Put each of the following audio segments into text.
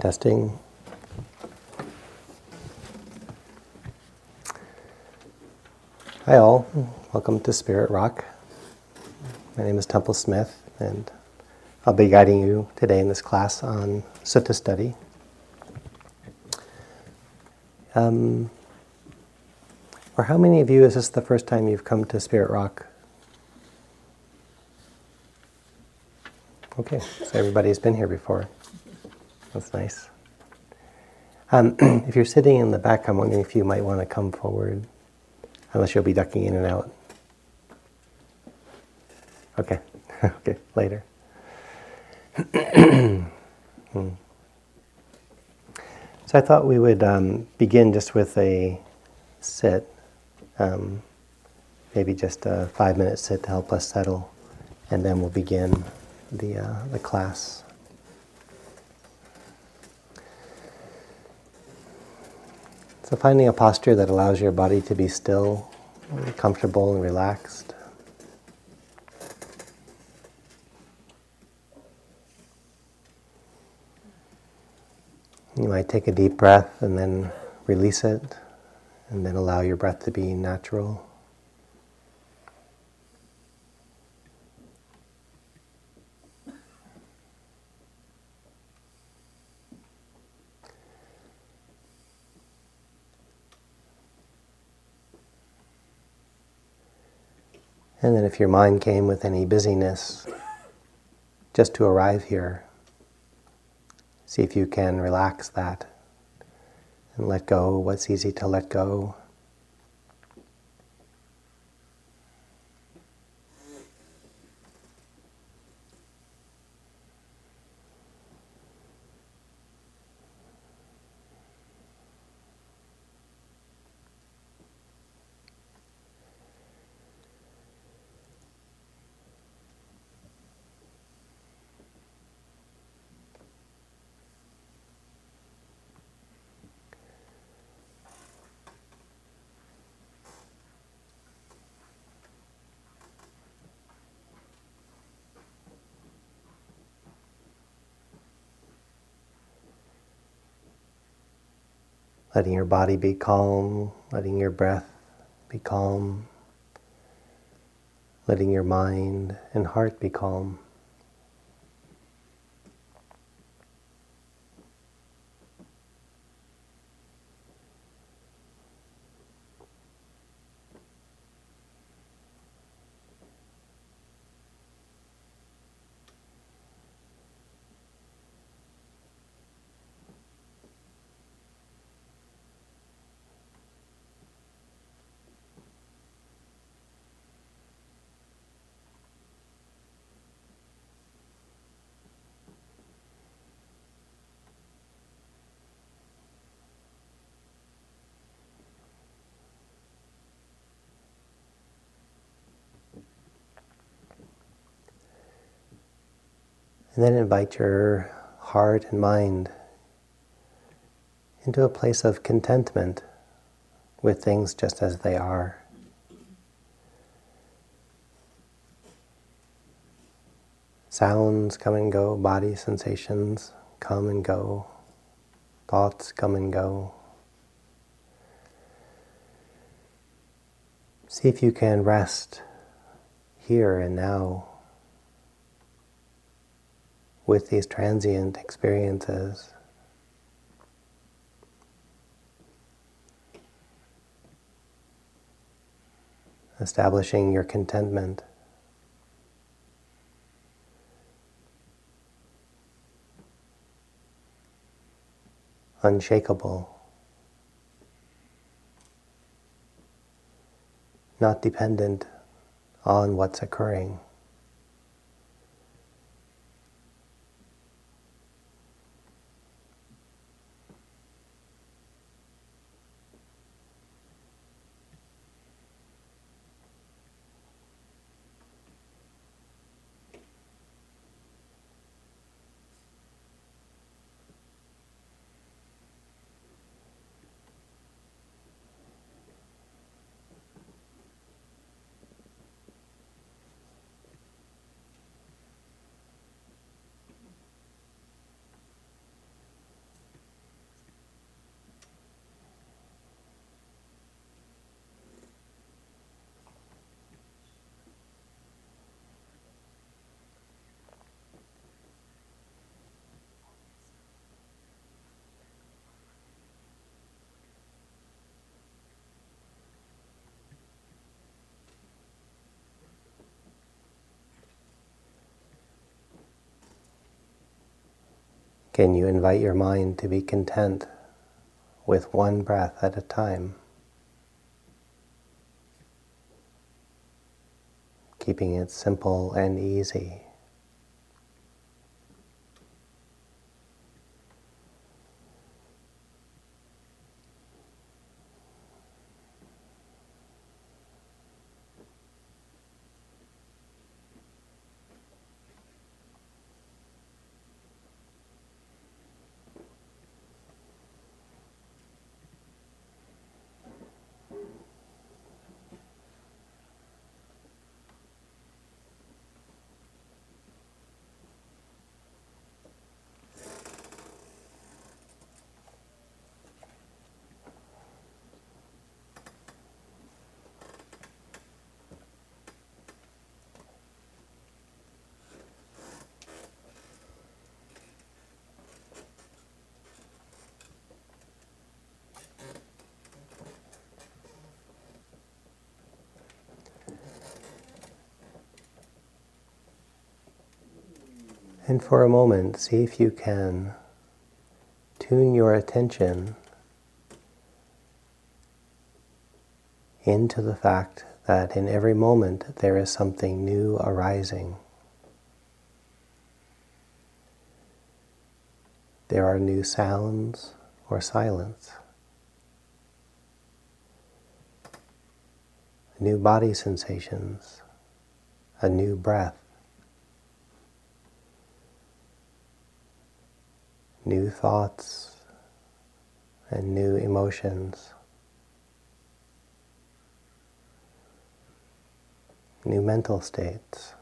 Testing. Hi, all. Welcome to Spirit Rock. My name is Tempel Smith, and I'll be guiding you today in this class on Sutta study. Um, for how many of you is this the first time you've come to Spirit Rock? Okay, so everybody's been here before. That's nice. Um, if you're sitting in the back, I'm wondering if you might want to come forward, unless you'll be ducking in and out. Okay, okay, later. hmm. So I thought we would um, begin just with a sit, um, maybe just a five minute sit to help us settle, and then we'll begin the, uh, the class. So, finding a posture that allows your body to be still, comfortable, and relaxed. You might take a deep breath and then release it, and then allow your breath to be natural. And then, if your mind came with any busyness, just to arrive here, see if you can relax that and let go what's easy to let go. Letting your body be calm, letting your breath be calm, letting your mind and heart be calm. And then invite your heart and mind into a place of contentment with things just as they are. Sounds come and go, body sensations come and go, thoughts come and go. See if you can rest here and now with these transient experiences. Establishing your contentment. Unshakable. Not dependent on what's occurring. Again, you invite your mind to be content with one breath at a time, keeping it simple and easy. And for a moment, see if you can tune your attention into the fact that in every moment there is something new arising. There are new sounds or silence, new body sensations, a new breath. New thoughts and new emotions, new mental states.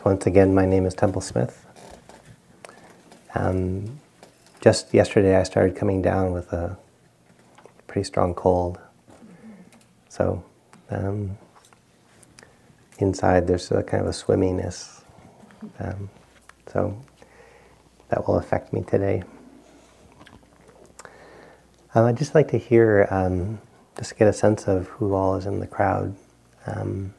So, once again, my name is Tempel Smith. Um, just yesterday, I started coming down with a pretty strong cold. So, um, inside there's a kind of a swimminess. Um, so, that will affect me today. Um, I'd just like to hear, um, just get a sense of who all is in the crowd. Um,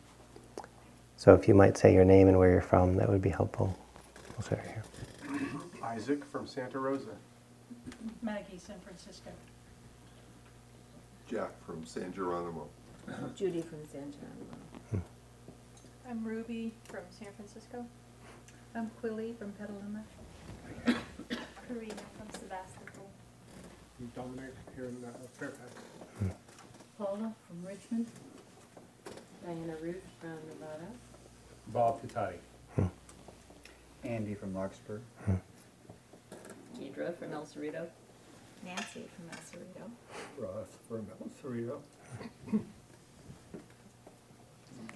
so if you might say your name and where you're from, that would be helpful. We'll start here. Isaac from Santa Rosa. Maggie, San Francisco. Jack from San Geronimo. Judy from San Geronimo. I'm Ruby from San Francisco. I'm Quilly from Petaluma. Karina from Sebastopol. Dominic here in uh, Fairfax. Paula from Richmond. Diana Root from Nevada. Bob Tutati. Hmm. Andy from Larkspur. Hmm. Deidre from El Cerrito. Nancy from El Cerrito. Ross from El Cerrito.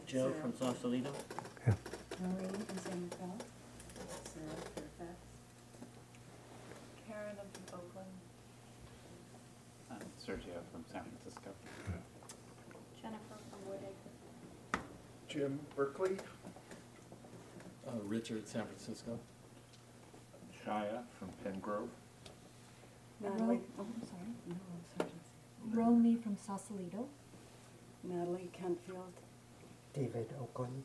Joe from Sausalito. Marie in San Rafael. Sarah Fairfax. Karen, I'm from Oakland. I'm Sergio from San Francisco. Hmm. Jennifer from Woodacre. Jim Berkeley. Uh, Richard, San Francisco. Shia from Penngrove. Natalie, oh, I'm sorry, no, Sergeant. Romy from Sausalito. Natalie Kentfield. David Oakland.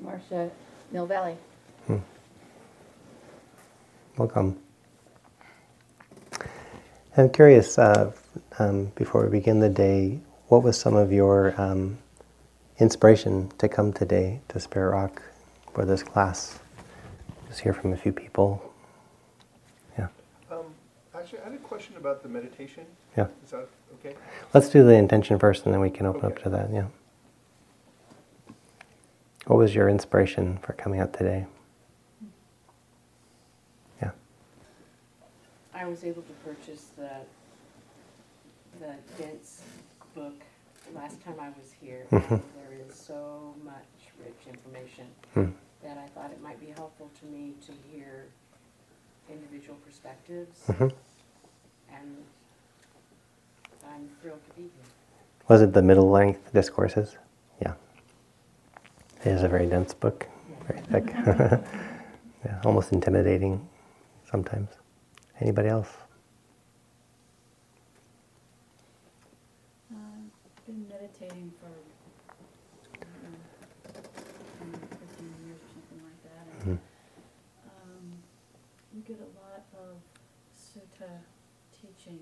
Marcia, Mill Valley. Hmm. Welcome. I'm curious, uh, um, before we begin the day, what was some of your um, inspiration to come today to Spirit Rock for this class? Just hear from a few people. Yeah, Um, actually, I had a question about the meditation. yeah. Is that okay? Let's do the intention first and then we can open up to that, yeah. What was your inspiration for coming out today? Yeah. I was able to purchase the, the Dents book last time I was here. Mhm. There is so much rich information Hmm. That I thought it might be helpful to me to hear individual perspectives. Mhm. And I'm thrilled to be here. Was it the middle length discourses? Yeah. It is a very dense book, very thick. yeah, almost intimidating sometimes. Anybody else? Uh, Been meditating for, I don't know, 10, 15 years or something like that. and, Mhm. um, You get a lot of sutta teaching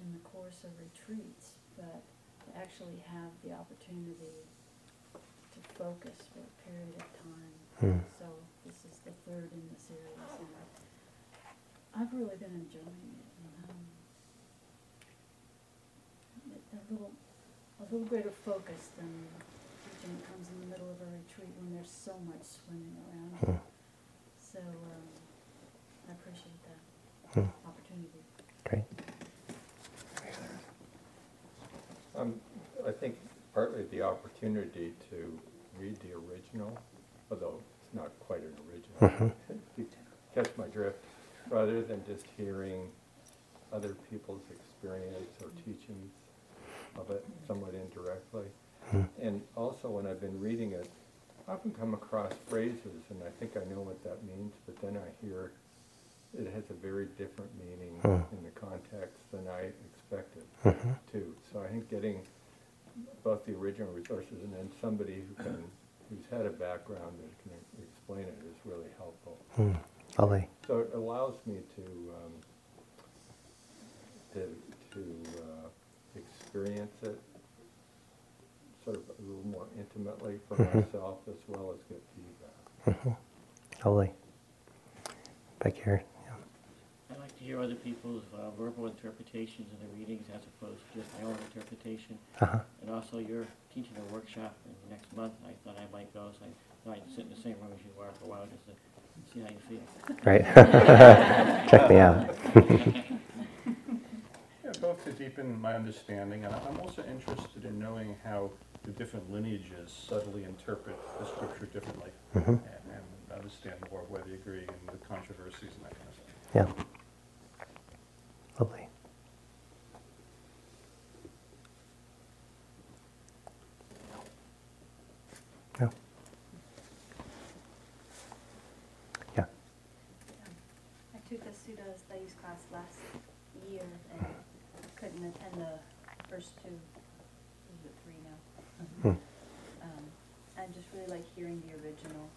in the course of retreats, but to actually have the opportunity to focus for a period of time. Hmm. So this is the third in the series, and I've really been enjoying it. and, um, A little, a little greater focus than teaching that comes in the middle of a retreat when there's so much swimming around. Hmm. So, um, I appreciate that Hmm. opportunity. Great. Um, I think partly the opportunity to read the original, although it's not quite an original. You Catch my drift, rather than just hearing other people's experience or teachings of it somewhat indirectly. And also when I've been reading it, I often come across phrases and I think I know what that means, but then I hear it has a very different meaning Hmm. in the context than I expected Mhm. too. So I think getting both the original resources and then somebody who can, who's had a background that can explain it is really helpful. Hmm. Lovely. So it allows me to, um, to, to, uh, experience it sort of a little more intimately for Mhm. myself as well as get feedback. Lovely. Back here. Yeah. I like to hear other people's uh, verbal interpretations of the readings as opposed to just my own interpretation. Uh-huh. And also, you're teaching a workshop in the next month. I thought I might go, so I thought I'd sit in the same room as you are for a while just to see how you feel. Right. Check me out. Yeah, both to deepen my understanding, and I'm also interested in knowing how the different lineages subtly interpret the scripture differently. Mhm. And, and understand more of where they agree and the controversies and that kind of stuff. Yeah. Lovely. No. Yeah. I took a sutta studies class last year and couldn't attend the first two, is it three now? Hmm. Um, I just really like hearing the original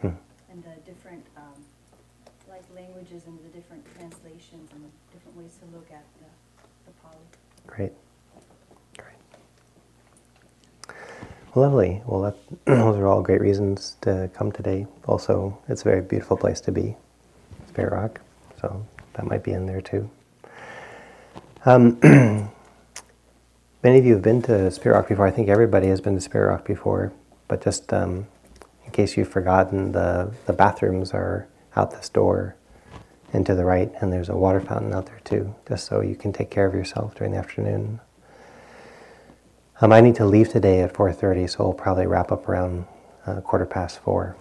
Hmm. and the different, um, languages and the different translations and the different ways to look at the, the Pali. Great. Great. Lovely. Well, that, those are all great reasons to come today. Also, it's a very beautiful place to be, It's Spirit Rock. So that might be in there too. Um, many of you have been to Spirit Rock before. I think everybody has been to Spirit Rock before. But just um, in case you've forgotten, the, the bathrooms are out this door and to the right, and there's a water fountain out there too, just so you can take care of yourself during the afternoon. Um, I need to leave today at 4:30, so we'll probably wrap up around uh, quarter past four.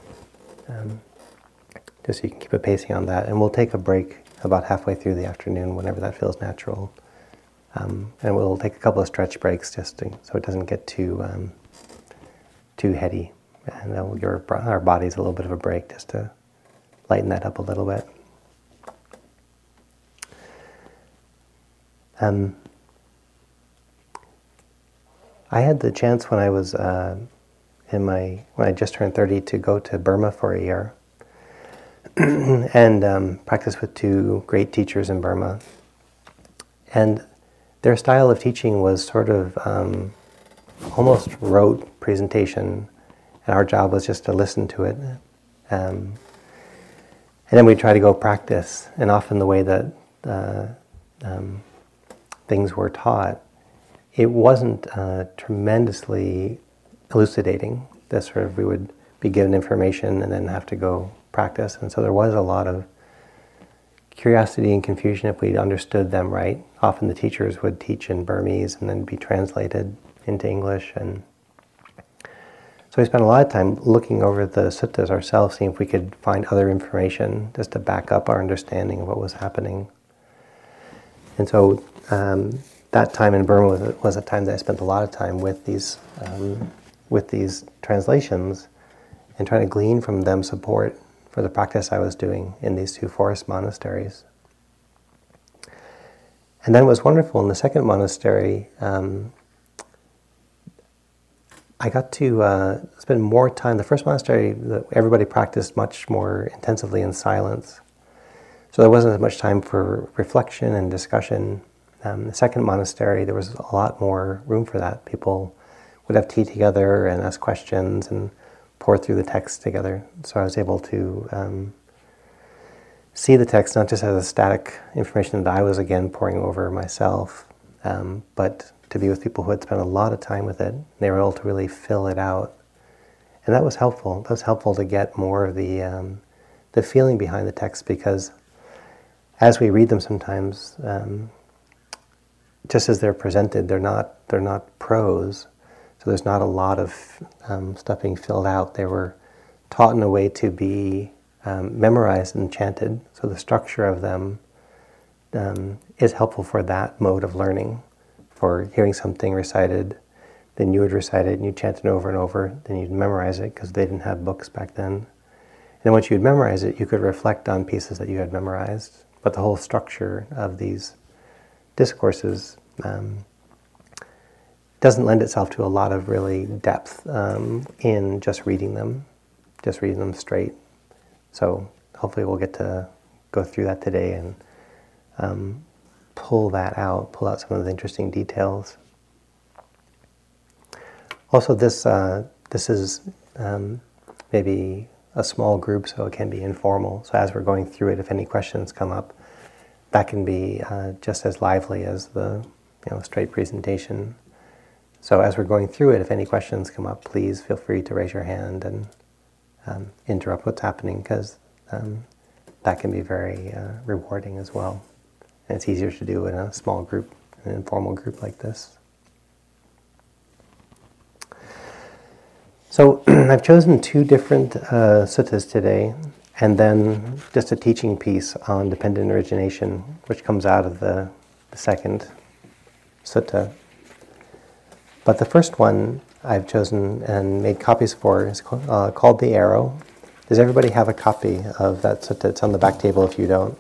Um, just so you can keep a pacing on that. And we'll take a break about halfway through the afternoon, whenever that feels natural. Um, and we'll take a couple of stretch breaks just to, so it doesn't get too um, too heady, and we'll give our, our bodies a little bit of a break just to lighten that up a little bit. Um, I had the chance when I was uh, in my when I just turned 30 to go to Burma for a year and um, practice with two great teachers in Burma. And their style of teaching was sort of um, almost rote presentation, and our job was just to listen to it. Um, and then we try to go practice, and often the way that uh, um, things were taught, it wasn't uh, tremendously elucidating. That sort of we would be given information and then have to go practice, and so there was a lot of curiosity and confusion if we understood them right. Often the teachers would teach in Burmese and then be translated into English. And so we spent a lot of time looking over the suttas ourselves, seeing if we could find other information just to back up our understanding of what was happening. And so um, that time in Burma was, was, a time that I spent a lot of time with these, um, with these translations and trying to glean from them support for the practice I was doing in these two forest monasteries. And then it was wonderful in the second monastery. Um, I got to uh, spend more time. The first monastery, everybody practiced much more intensively in silence. So there wasn't as much time for reflection and discussion. Um, the second monastery, there was a lot more room for that. People would have tea together and ask questions and pour through the text together. So I was able to um, see the text not just as a static information that I was again pouring over myself, um, but to be with people who had spent a lot of time with it. They were able to really fill it out, and that was helpful. That was helpful to get more of the um, the feeling behind the text because as we read them, sometimes um, just as they're presented, they're not they're not prose. So there's not a lot of um, stuff being filled out. They were taught in a way to be um, memorized and chanted. So the structure of them um, is helpful for that mode of learning for hearing something recited, then you would recite it and you'd chant it over and over, then you'd memorize it because they didn't have books back then. And then once you'd memorize it, you could reflect on pieces that you had memorized. But the whole structure of these discourses um, doesn't lend itself to a lot of really depth um, in just reading them, just reading them straight. So hopefully we'll get to go through that today and um, pull that out, pull out some of the interesting details. Also, this uh, this is um, maybe a small group, so it can be informal. So as we're going through it, if any questions come up, that can be uh, just as lively as the you know straight presentation. So as we're going through it, if any questions come up, please feel free to raise your hand and um, interrupt what's happening because um, that can be very uh, rewarding as well. And it's easier to do in a small group, an informal group like this. So I've chosen two different uh, suttas today, and then just a teaching piece on dependent origination, which comes out of the, the second sutta. But the first one I've chosen and made copies for is called, uh, called The Arrow. Does everybody have a copy of that sutta? It's on the back table if you don't.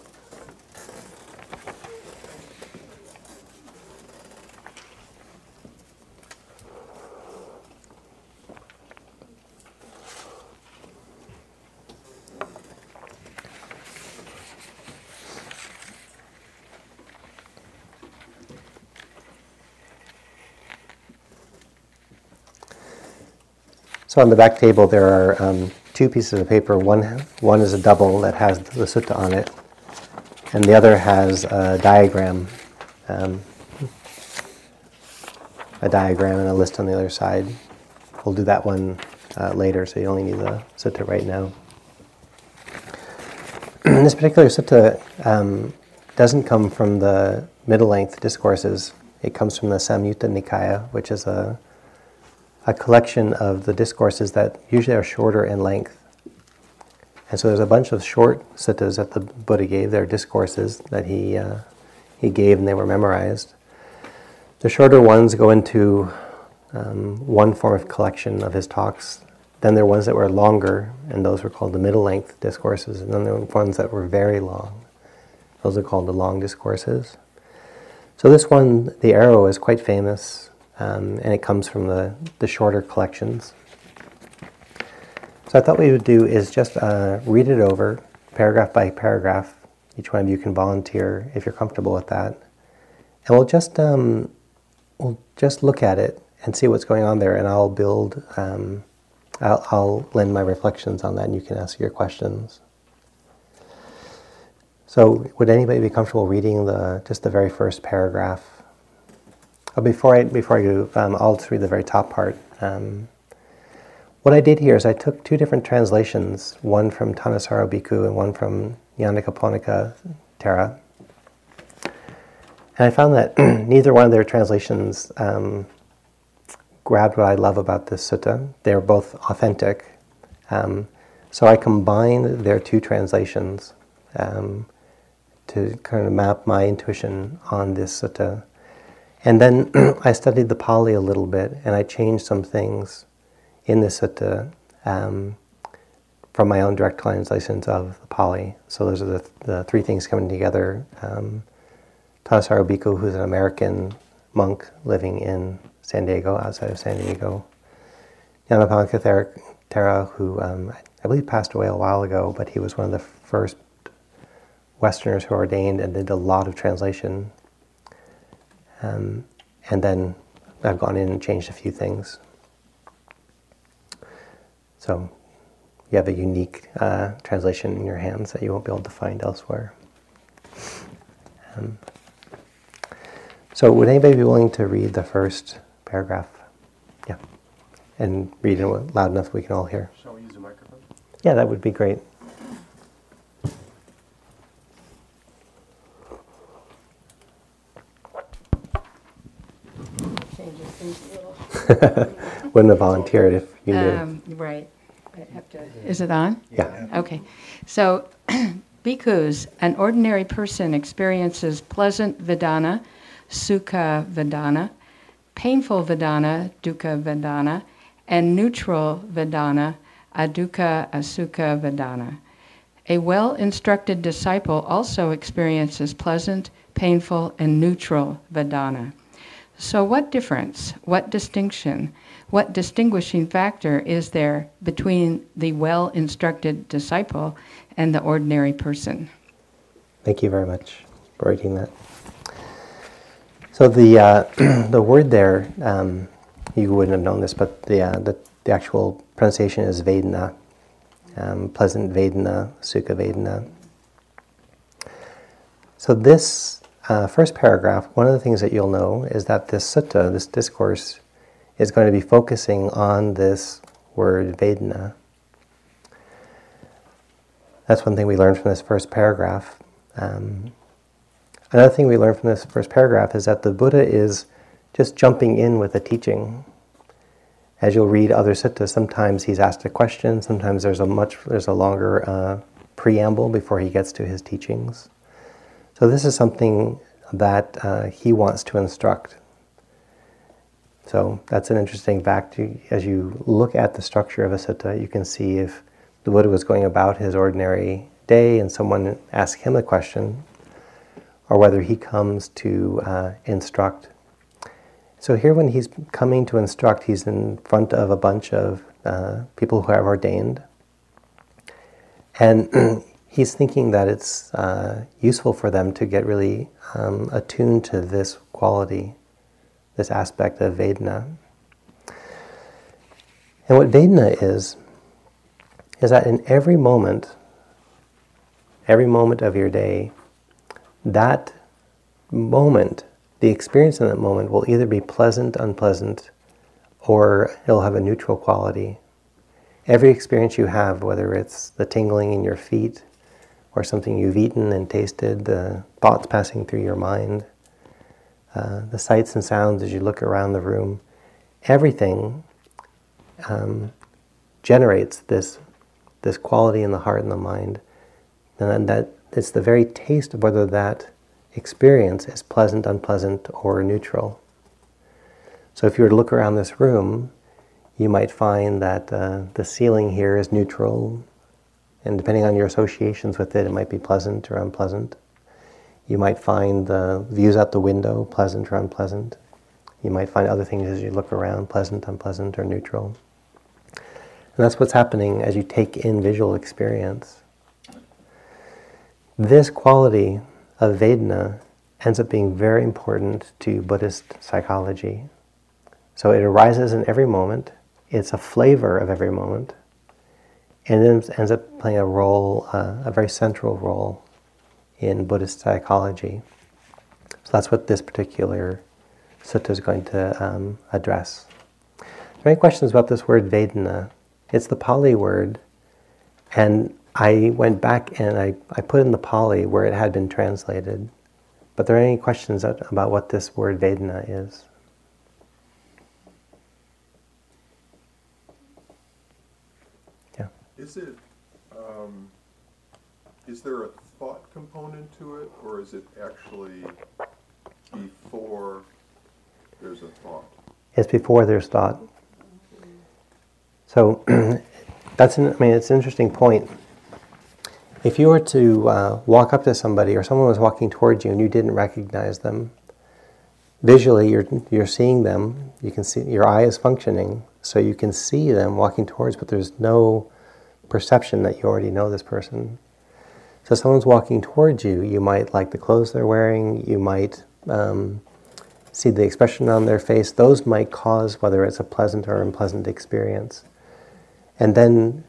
So on the back table there are um, two pieces of paper. One, one is a double that has the sutta on it, and the other has a diagram, um, a diagram and a list on the other side. We'll do that one uh, later, so you only need the sutta right now. this particular sutta um, doesn't come from the middle length discourses. It comes from the Samyutta Nikaya, which is a a collection of the discourses that usually are shorter in length. And so there's a bunch of short suttas that the Buddha gave. They're discourses that he, uh, he gave and they were memorized. The shorter ones go into um, one form of collection of his talks. Then there are ones that were longer, and those were called the middle length discourses. And then there were ones that were very long. Those are called the long discourses. So this one, the arrow, is quite famous, um, and it comes from the, the shorter collections. So I thought we would do is just uh, read it over, paragraph by paragraph. Each one of you can volunteer if you're comfortable with that, and we'll just um, we'll just look at it and see what's going on there, and I'll build. Um, I'll, I'll lend my reflections on that, and you can ask your questions. So, would anybody be comfortable reading the just the very first paragraph? Oh, before I before I go, um, I'll just read the very top part. Um, what I did here is I took two different translations, one from Thanissaro Bhikkhu and one from Nyanaponika Thera, and I found that neither one of their translations um, grabbed what I love about this sutta. They're both authentic, um, so I combined their two translations. Um, to kind of map my intuition on this sutta. And then I studied the Pali a little bit and I changed some things in the sutta um, from my own direct translations of the Pali. So those are the, the three things coming together. Um, Bhikkhu, who's an American monk living in San Diego, outside of San Diego. Nyanaponika Thera, who um, I believe passed away a while ago, but he was one of the first Westerners who ordained and did a lot of translation. Um, and then I've gone in and changed a few things. So you have a unique uh, translation in your hands that you won't be able to find elsewhere. Um, so would anybody be willing to read the first paragraph? Yeah. And read it loud enough we can all hear. Shall we use a microphone? Yeah, that would be great. Changes things a little. Wouldn't have volunteered if you knew. Um, Right. I have to, is it on? yeah. Okay. So, bhikkhus, an ordinary person experiences pleasant vedana, sukha vedana, painful vedana, dukkha vedana, and neutral vedana, adukkha asukha vedana. A well instructed disciple also experiences pleasant, painful, and neutral vedana. So, what difference, what distinction, what distinguishing factor is there between the well instructed disciple and the ordinary person? Thank you very much for reading that. So the uh, the word there, um, you wouldn't have known this, but the, uh, the the actual pronunciation is Vedana, um, pleasant Vedana, Sukha Vedana. So this uh, first paragraph, one of the things that you'll know is that this sutta, this discourse, is going to be focusing on this word Vedana. That's one thing we learned from this first paragraph. Um, another thing we learned from this first paragraph is that the Buddha is just jumping in with a teaching. As you'll read other suttas, sometimes he's asked a question, sometimes there's a much there's a longer uh, preamble before he gets to his teachings. So this is something that uh, he wants to instruct. So that's an interesting fact. As you look at the structure of a sutta, you can see if the Buddha was going about his ordinary day and someone asks him a question, or whether he comes to uh, instruct. So here, when he's coming to instruct, he's in front of a bunch of uh, people who have ordained, and he's thinking that it's uh, useful for them to get really um, attuned to this quality, this aspect of Vedana. And what Vedana is, is that in every moment, every moment of your day, that moment, the experience in that moment will either be pleasant, unpleasant, or it'll have a neutral quality. Every experience you have, whether it's the tingling in your feet, or something you've eaten and tasted, the thoughts passing through your mind, uh, the sights and sounds as you look around the room, everything um, generates this this quality in the heart and the mind, then that it's the very taste of whether that experience is pleasant, unpleasant, or neutral. So if you were to look around this room, you might find that uh, the ceiling here is neutral, and depending on your associations with it, it might be pleasant or unpleasant. You might find the views out the window pleasant or unpleasant. You might find other things as you look around pleasant, unpleasant, or neutral. And that's what's happening as you take in visual experience. This quality of Vedana ends up being very important to Buddhist psychology. So it arises in every moment, it's a flavor of every moment, and it ends up playing a role, uh, a very central role in Buddhist psychology. So that's what this particular sutta is going to um, address. Are there any questions about this word Vedana? It's the Pali word, and I went back and I, I put in the Pali where it had been translated. But there are any questions about what this word Vedana is? Is it, um, is there a thought component to it, or is it actually before there's a thought? It's before there's thought. So that's an, I mean it's an interesting point. If you were to uh, walk up to somebody or someone was walking towards you and you didn't recognize them, visually you're, you're seeing them, you can see your eye is functioning, so you can see them walking towards, but there's no perception that you already know this person. So someone's walking towards you, you might like the clothes they're wearing, you might um, see the expression on their face. Those might cause whether it's a pleasant or unpleasant experience. And then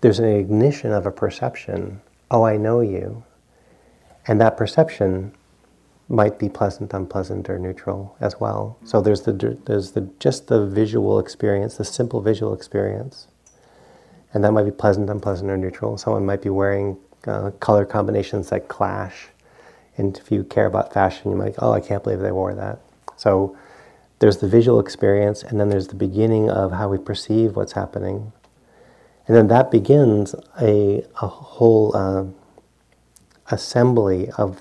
there's an ignition of a perception oh, I know you. And that perception might be pleasant, unpleasant, or neutral as well. So there's the there's the just the visual experience, the simple visual experience, and that might be pleasant, unpleasant, or neutral. Someone might be wearing uh, color combinations that clash, and if you care about fashion, you might oh, I can't believe they wore that. So there's the visual experience, and then there's the beginning of how we perceive what's happening. And then that begins a, a whole uh, assembly of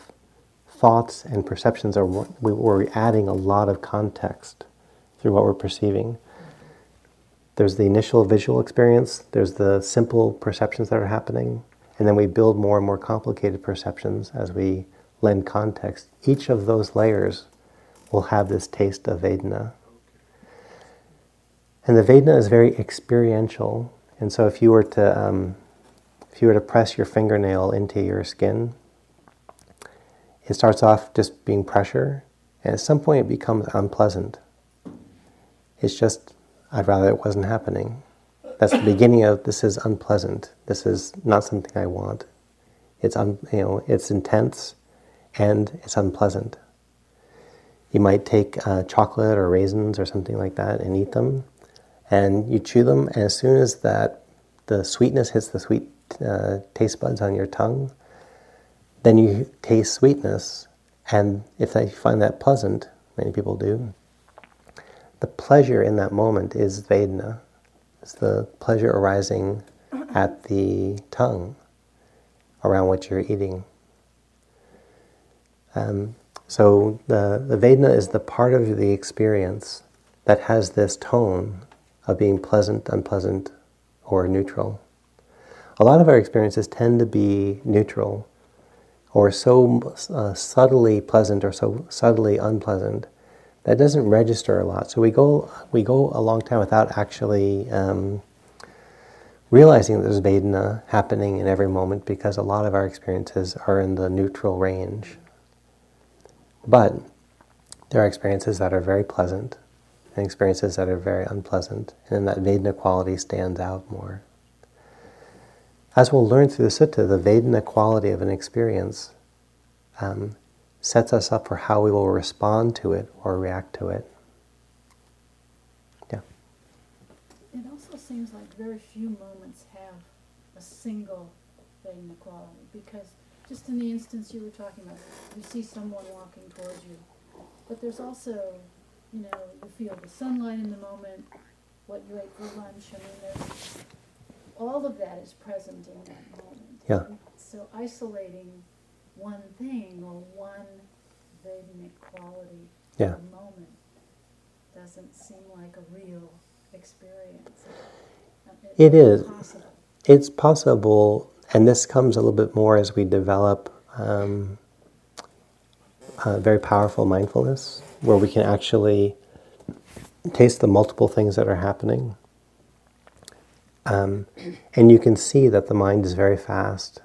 thoughts and perceptions, or we're adding a lot of context through what we're perceiving. There's the initial visual experience, there's the simple perceptions that are happening, and then we build more and more complicated perceptions as we lend context. Each of those layers will have this taste of Vedana. And the Vedana is very experiential. And so if you were to um, if you were to press your fingernail into your skin, it starts off just being pressure, and at some point it becomes unpleasant. It's just I'd rather it wasn't happening. That's the beginning of this is unpleasant. This is not something I want. It's un, you know it's intense, and it's unpleasant. You might take uh, chocolate or raisins or something like that and eat them, and you chew them, and as soon as that the sweetness hits the sweet uh, taste buds on your tongue, then you taste sweetness, and if you find that pleasant, many people do, the pleasure in that moment is Vedana. It's the pleasure arising at the tongue around what you're eating. Um, so the, the Vedana is the part of the experience that has this tone of being pleasant, unpleasant, or neutral. A lot of our experiences tend to be neutral or so uh, subtly pleasant or so subtly unpleasant that doesn't register a lot. So we go we go a long time without actually um, realizing that there's Vedana happening in every moment because a lot of our experiences are in the neutral range. But there are experiences that are very pleasant and experiences that are very unpleasant, and that Vedana quality stands out more. As we'll learn through the sutta, the Vedana quality of an experience um, sets us up for how we will respond to it or react to it. Yeah. It also seems like very few moments have a single Vedana quality because just in the instance you were talking about, you see someone walking towards you, but there's also you know, you feel the sunlight in the moment, what you ate for lunch. I mean, there's all all of that is present in that moment. Yeah. So isolating one thing or one Vedanic quality Yeah. moment doesn't seem like a real experience. Uh, It is. Possible. It's possible, and this comes a little bit more as we develop um, a very powerful mindfulness, where we can actually taste the multiple things that are happening. Um, and you can see that the mind is very fast,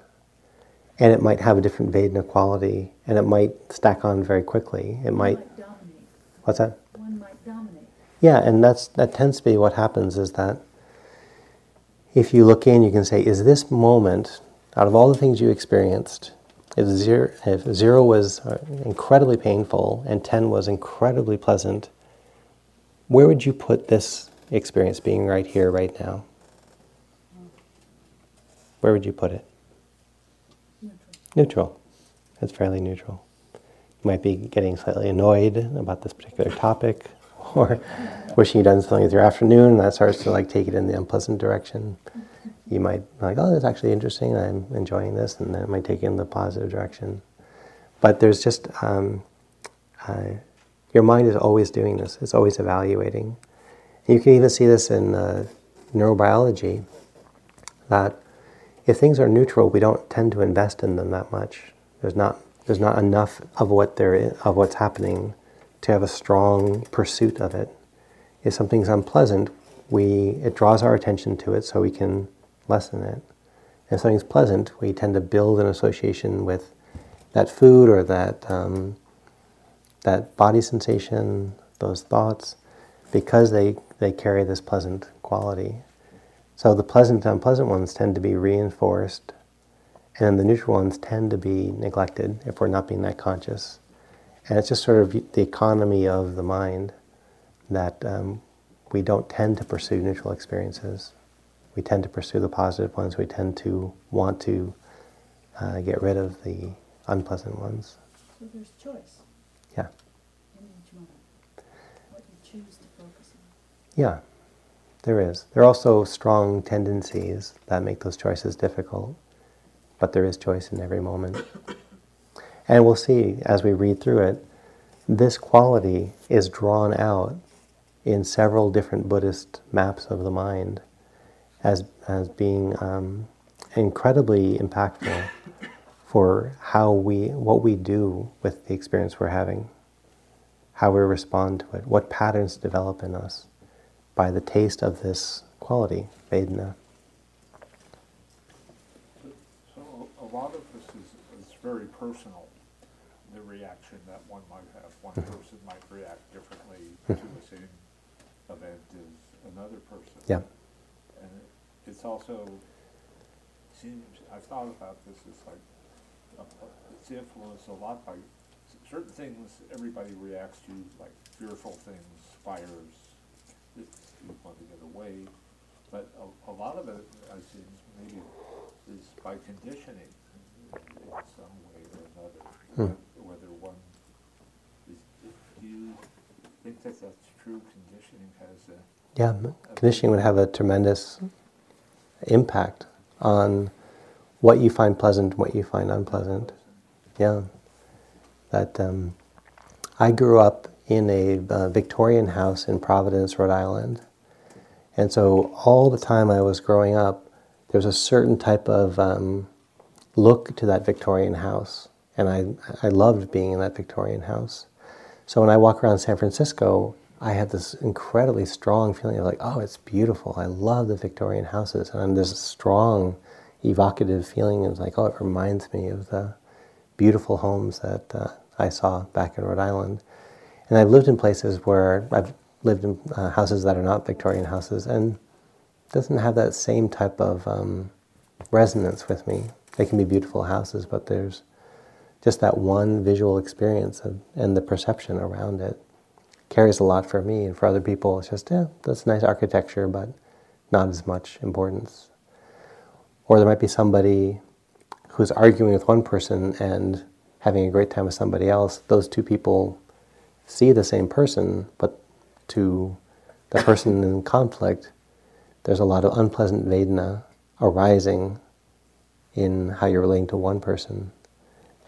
and it might have a different Vedana quality, and it might stack on very quickly. It might. might dominate. What's that? One might dominate. Yeah, and that's that tends to be what happens is that if you look in, you can say, is this moment, out of all the things you experienced, if zero, if zero was uh, incredibly painful and ten was incredibly pleasant, where would you put this experience being right here, right now? Where would you put it? Neutral. Neutral. It's fairly neutral. You might be getting slightly annoyed about this particular topic, or wishing you'd done something with your afternoon, and that starts to like take it in the unpleasant direction. You might like, oh, that's actually interesting. I'm enjoying this, and then it might take it in the positive direction. But there's just um, uh, your mind is always doing this. It's always evaluating. You can even see this in uh, neurobiology. That if things are neutral, we don't tend to invest in them that much. There's not there's not enough of what there is, of what's happening to have a strong pursuit of it. If something's unpleasant, we it draws our attention to it so we can lessen it. If something's pleasant, we tend to build an association with that food or that um, that body sensation, those thoughts, because they, they carry this pleasant quality. So the pleasant and unpleasant ones tend to be reinforced, and the neutral ones tend to be neglected if we're not being that conscious. And it's just sort of the economy of the mind that um, we don't tend to pursue neutral experiences. We tend to pursue the positive ones. We tend to want to uh, get rid of the unpleasant ones. So there's choice Yeah. in each moment. What you choose to focus on. Yeah, there is. There are also strong tendencies that make those choices difficult, but there is choice in every moment. And we'll see as we read through it, this quality is drawn out in several different Buddhist maps of the mind as, as being um, incredibly impactful for how we, what we do with the experience we're having, how we respond to it, what patterns develop in us by the taste of this quality, Vedana. So a lot of this is, is very personal, the reaction that one might have. One Mm-hmm. person might react differently to the same event as another person. Yeah. And it's also, seems, I've thought about this, it's like, it's influenced a lot by certain things everybody reacts to, like fearful things, fires, you want to get away. But a, a lot of it, I think, maybe is by conditioning in some way or another. Hmm. Whether one is, do you think that that's true? Conditioning has a, Yeah, conditioning would have a tremendous impact on what you find pleasant, what you find unpleasant. Yeah, that um, I grew up in a uh, Victorian house in Providence, Rhode Island, and so all the time I was growing up, there was a certain type of um, look to that Victorian house, and I I loved being in that Victorian house. So when I walk around San Francisco, I have this incredibly strong feeling of like, oh, it's beautiful. I love the Victorian houses, and there's a strong, evocative feeling. of like, oh, it reminds me of the beautiful homes that uh, I saw back in Rhode Island. And I've lived in places where I've lived in uh, houses that are not Victorian houses, and doesn't have that same type of um, resonance with me. They can be beautiful houses, but there's just that one visual experience of, and the perception around it carries a lot for me. And for other people, it's just, yeah, that's nice architecture, but not as much importance. Or there might be somebody who's arguing with one person and having a great time with somebody else. Those two people see the same person, but to the person in conflict, there's a lot of unpleasant Vedana arising in how you're relating to one person.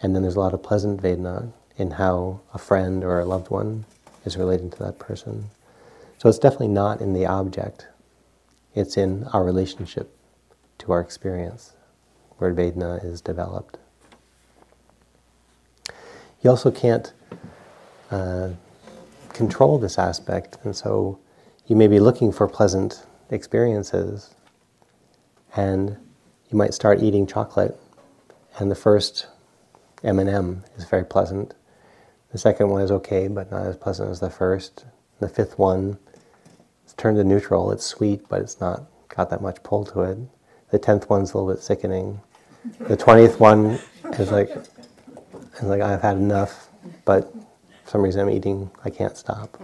And then there's a lot of pleasant Vedana in how a friend or a loved one is relating to that person. So it's definitely not in the object, it's in our relationship to our experience where Vedana is developed. You also can't uh, control this aspect, and so you may be looking for pleasant experiences, and you might start eating chocolate, and the first M&M is very pleasant. The second one is okay, but not as pleasant as the first. The fifth one it's turned to neutral. It's sweet, but it's not got that much pull to it. The tenth one's a little bit sickening. The twentieth one is like, is like I've had enough, but for some reason I'm eating. I can't stop.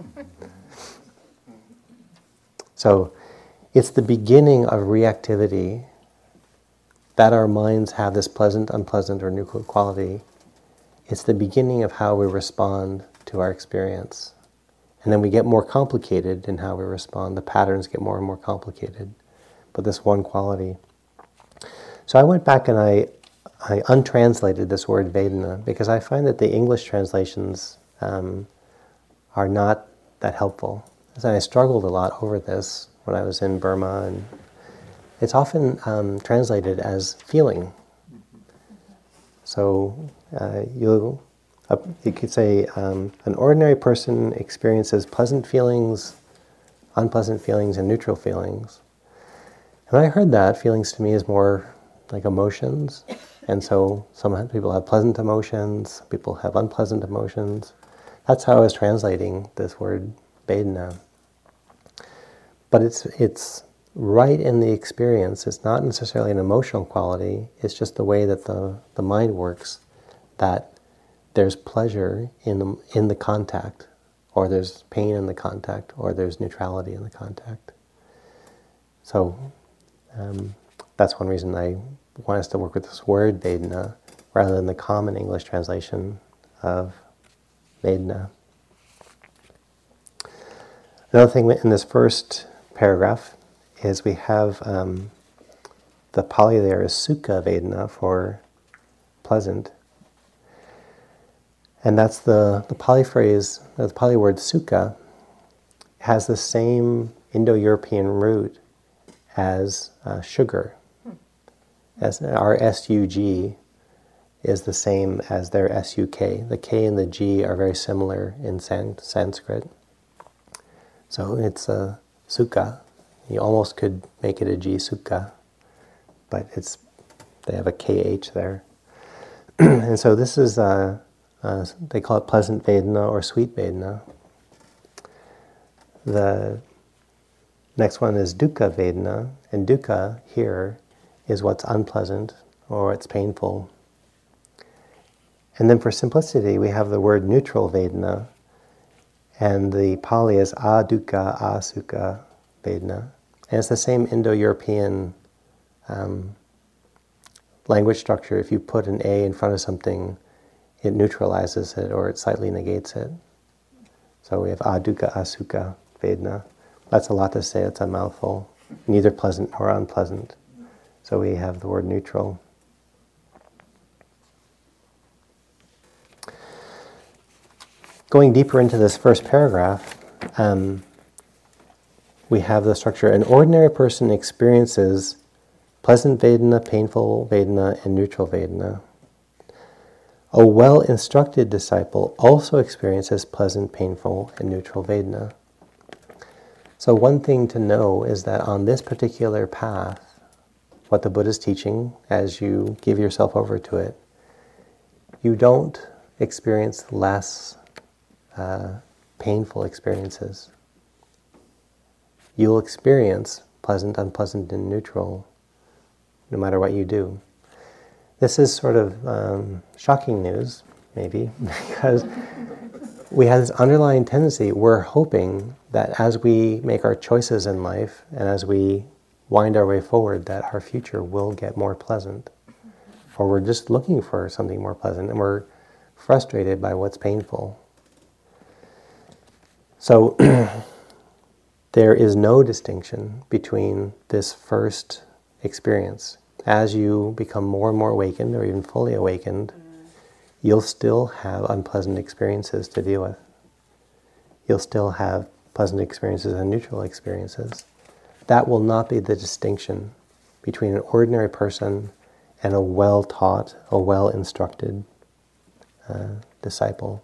So, it's the beginning of reactivity that our minds have this pleasant, unpleasant, or neutral quality. It's the beginning of how we respond to our experience. And then we get more complicated in how we respond. The patterns get more and more complicated. But this one quality. So I went back and I, I untranslated this word Vedana because I find that the English translations um, are not that helpful. And I struggled a lot over this when I was in Burma, and it's often um, translated as feeling. So uh, you uh, you could say um, an ordinary person experiences pleasant feelings, unpleasant feelings, and neutral feelings. And when I heard that, feelings to me is more like emotions. And so some people have pleasant emotions, people have unpleasant emotions. That's how I was translating this word Vedana. But it's, it's right in the experience. It's not necessarily an emotional quality, it's just the way that the, the mind works that there's pleasure in the, in the contact, or there's pain in the contact, or there's neutrality in the contact. So um, that's one reason I want us to work with this word Vedana rather than the common English translation of Vedana. Another thing in this first paragraph is we have um, the Pali there is Sukha Vedana for pleasant. And that's the, the Pali phrase, the Pali word sukha has the same Indo European root as uh, sugar. As our SUG is the same as their SUK. The K and the G are very similar in San- Sanskrit. So it's a sukha. You almost could make it a G sukha, but it's they have a KH there. and so this is. Uh, uh, they call it pleasant Vedana or sweet Vedana. The next one is dukkha Vedana, and dukkha here is what's unpleasant or it's painful. And then for simplicity, we have the word neutral Vedana, and the Pali is adukkha asukha Vedana. And it's the same Indo European um, language structure. If you put an A in front of something, it neutralizes it or it slightly negates it. So we have adukkha asukha vedana. That's a lot to say, it's a mouthful. Neither pleasant nor unpleasant. So we have the word neutral. Going deeper into this first paragraph, um, we have the structure an ordinary person experiences pleasant Vedana, painful Vedana, and neutral Vedana. A well instructed disciple also experiences pleasant, painful, and neutral Vedana. So, one thing to know is that on this particular path, what the Buddha is teaching as you give yourself over to it, you don't experience less uh, painful experiences. You'll experience pleasant, unpleasant, and neutral no matter what you do. This is sort of um, shocking news, maybe, because we have this underlying tendency. We're hoping that as we make our choices in life and as we wind our way forward, that our future will get more pleasant. Or we're just looking for something more pleasant and we're frustrated by what's painful. So there is no distinction between this first experience. As you become more and more awakened, or even fully awakened, you'll still have unpleasant experiences to deal with. You'll still have pleasant experiences and neutral experiences. That will not be the distinction between an ordinary person and a well taught, a well instructed uh, disciple.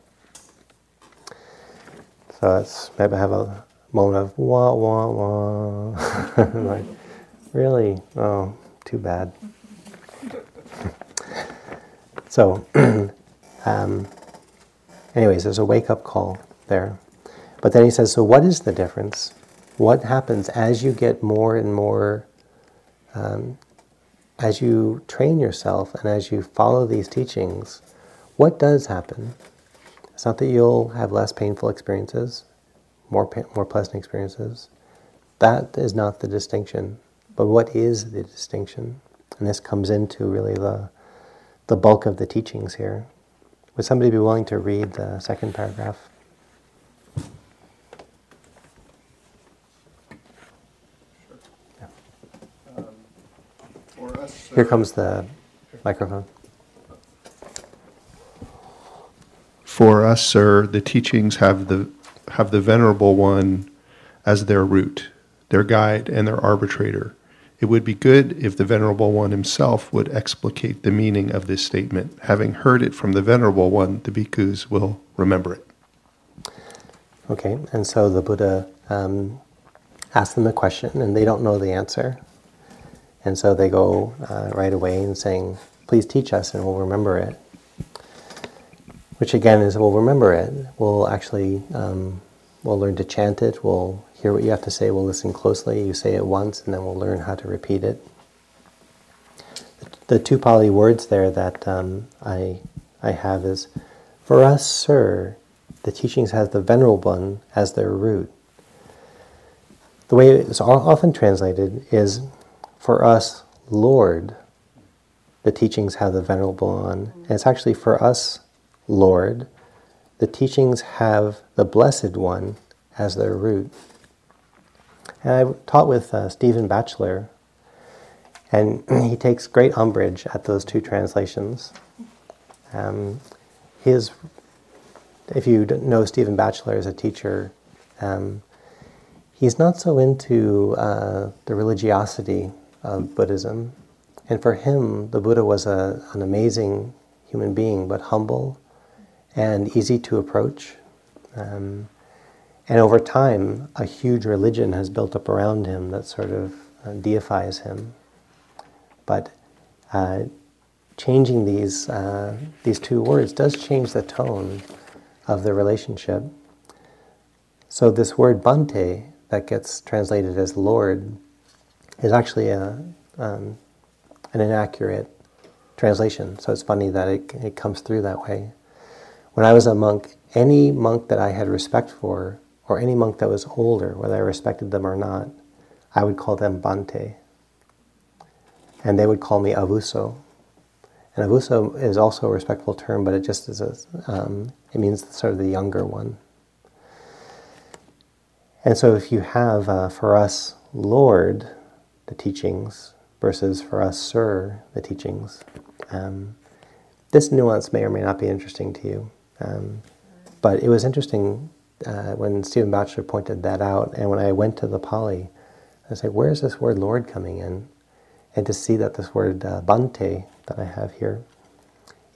So let's maybe have a moment of wah wah wah. like, really? Oh, too bad. so, um, anyways, there's a wake up call there. But then he says, so what is the difference? What happens as you get more and more, um, as you train yourself and as you follow these teachings? What does happen? It's not that you'll have less painful experiences, more more pleasant experiences. That is not the distinction. But what is the distinction? And this comes into really the the bulk of the teachings here. Would somebody be willing to read the second paragraph? Um, us. Here comes the microphone. For us, sir, the teachings have the have the venerable one as their root, their guide, and their arbitrator. It would be good if the venerable one himself would explicate the meaning of this statement. Having heard it from the venerable one, the bhikkhus will remember it. Okay, and so the Buddha um, asks them a question, and they don't know the answer, and so they go uh, right away and saying, "Please teach us, and we'll remember it." Which again is, we'll remember it. We'll actually, um, we'll learn to chant it. We'll hear what you have to say. We'll listen closely. You say it once, and then we'll learn how to repeat it. The two Pali words there that um, I I have is, "For us, sir." the teachings has the venerable one as their root. The way it's often translated is, for us, Lord, the teachings have the venerable one. And it's actually for us, Lord, the teachings have the blessed one as their root. And I taught with uh, Stephen Batchelor, and he takes great umbrage at those two translations. Um, his if you know Stephen Batchelor as a teacher, um, he's not so into uh, the religiosity of Buddhism. And for him, the Buddha was a, an amazing human being, but humble and easy to approach. Um, and over time, a huge religion has built up around him that sort of uh, deifies him. But uh, changing these, uh, these two words does change the tone of the relationship. So, this word Bante that gets translated as Lord is actually a, um, an inaccurate translation. So, it's funny that it, it comes through that way. When I was a monk, any monk that I had respect for, or any monk that was older, whether I respected them or not, I would call them Bante. And they would call me Avuso. And avuso is also a respectful term, but it just is a, um, it means sort of the younger one. And so if you have, uh, for us, Lord, the teachings, versus for us, Sir, the teachings, um, this nuance may or may not be interesting to you. Um, but it was interesting uh, when Stephen Batchelor pointed that out, and when I went to the Pali, I was like, where is this word Lord coming in? And to see that this word uh, Bante, that I have here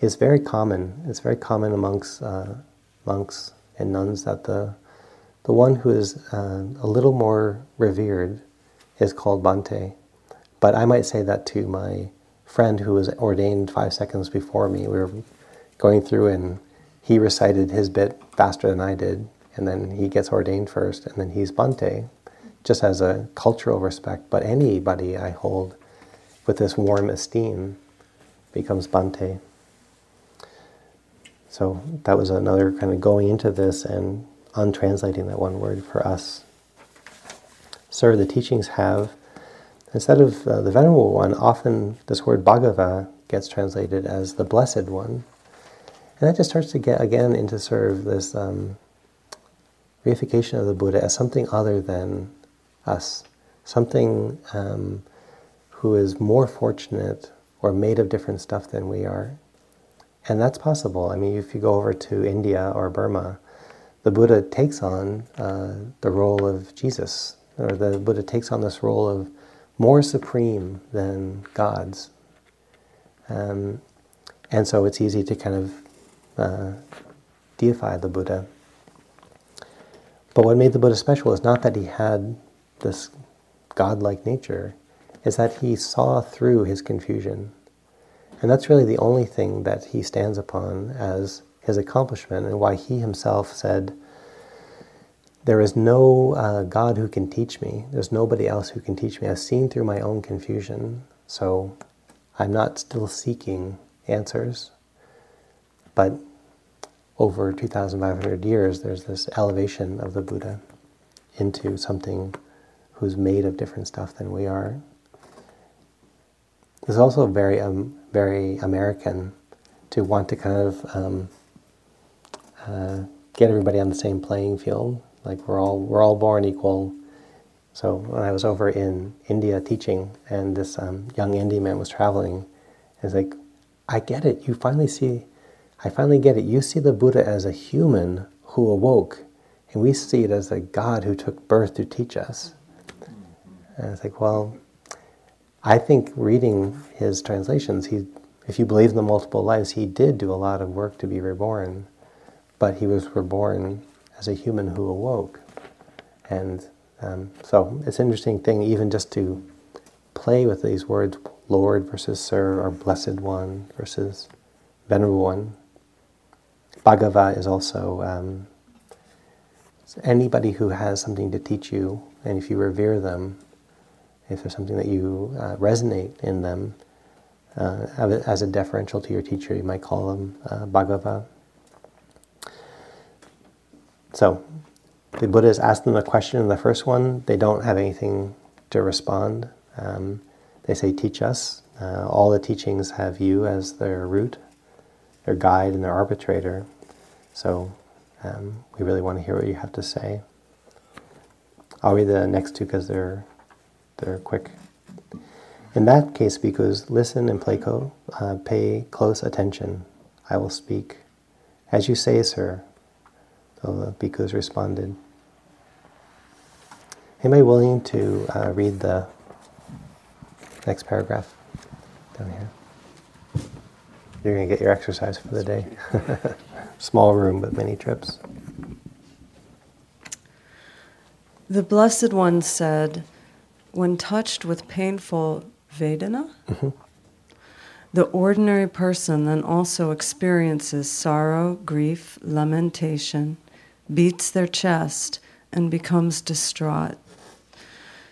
is very common. It's very common amongst uh, monks and nuns that the the one who is uh, a little more revered is called Bante. But I might say that to my friend who was ordained five seconds before me. We were going through and he recited his bit faster than I did, and then he gets ordained first, and then he's Bante, just as a cultural respect. But anybody I hold with this warm esteem becomes Bante. So that was another kind of going into this and untranslating that one word for us. Sir, the teachings have, instead of uh, the Venerable One, often this word Bhagava gets translated as the Blessed One. And that just starts to get again into sort of this um, reification of the Buddha as something other than us, something um, who is more fortunate or made of different stuff than we are. And that's possible. I mean, if you go over to India or Burma, the Buddha takes on uh, the role of Jesus, or the Buddha takes on this role of more supreme than gods. Um, and so it's easy to kind of uh, deify the Buddha. But what made the Buddha special is not that he had this godlike nature, is that he saw through his confusion. And that's really the only thing that he stands upon as his accomplishment and why he himself said, There is no uh, God who can teach me. There's nobody else who can teach me. I've seen through my own confusion, so I'm not still seeking answers. But over 2,500 years, there's this elevation of the Buddha into something who's made of different stuff than we are. It's also very, um, very American to want to kind of um, uh, get everybody on the same playing field. Like we're all we're all born equal. So when I was over in India teaching, and this um, young Indian man was traveling, it's like, I get it. You finally see, I finally get it. You see the Buddha as a human who awoke, and we see it as a God who took birth to teach us. And it's like, well, I think reading his translations, he, if you believe in the multiple lives, he did do a lot of work to be reborn, but he was reborn as a human who awoke. And um, so it's an interesting thing, even just to play with these words, Lord versus Sir, or Blessed One versus Venerable One. Bhagava is also um, anybody who has something to teach you, and if you revere them, if there's something that you uh, resonate in them, uh, as a deferential to your teacher, you might call them uh, Bhagava. So, the Buddha is asking them a question in the first one. They don't have anything to respond. Um, they say, Teach us. Uh, all the teachings have you as their root, their guide, and their arbitrator. So, um, we really want to hear what you have to say. I'll read the next two because they're they're quick. In that case, bhikkhus, listen and play co- uh, pay close attention. I will speak. As you say, sir. The bhikkhus responded. Anybody willing to uh, read the next paragraph down here? You're going to get your exercise for the day. Small room, but many trips. The Blessed One said, when touched with painful Vedana, mm-hmm. the ordinary person then also experiences sorrow, grief, lamentation, beats their chest, and becomes distraught.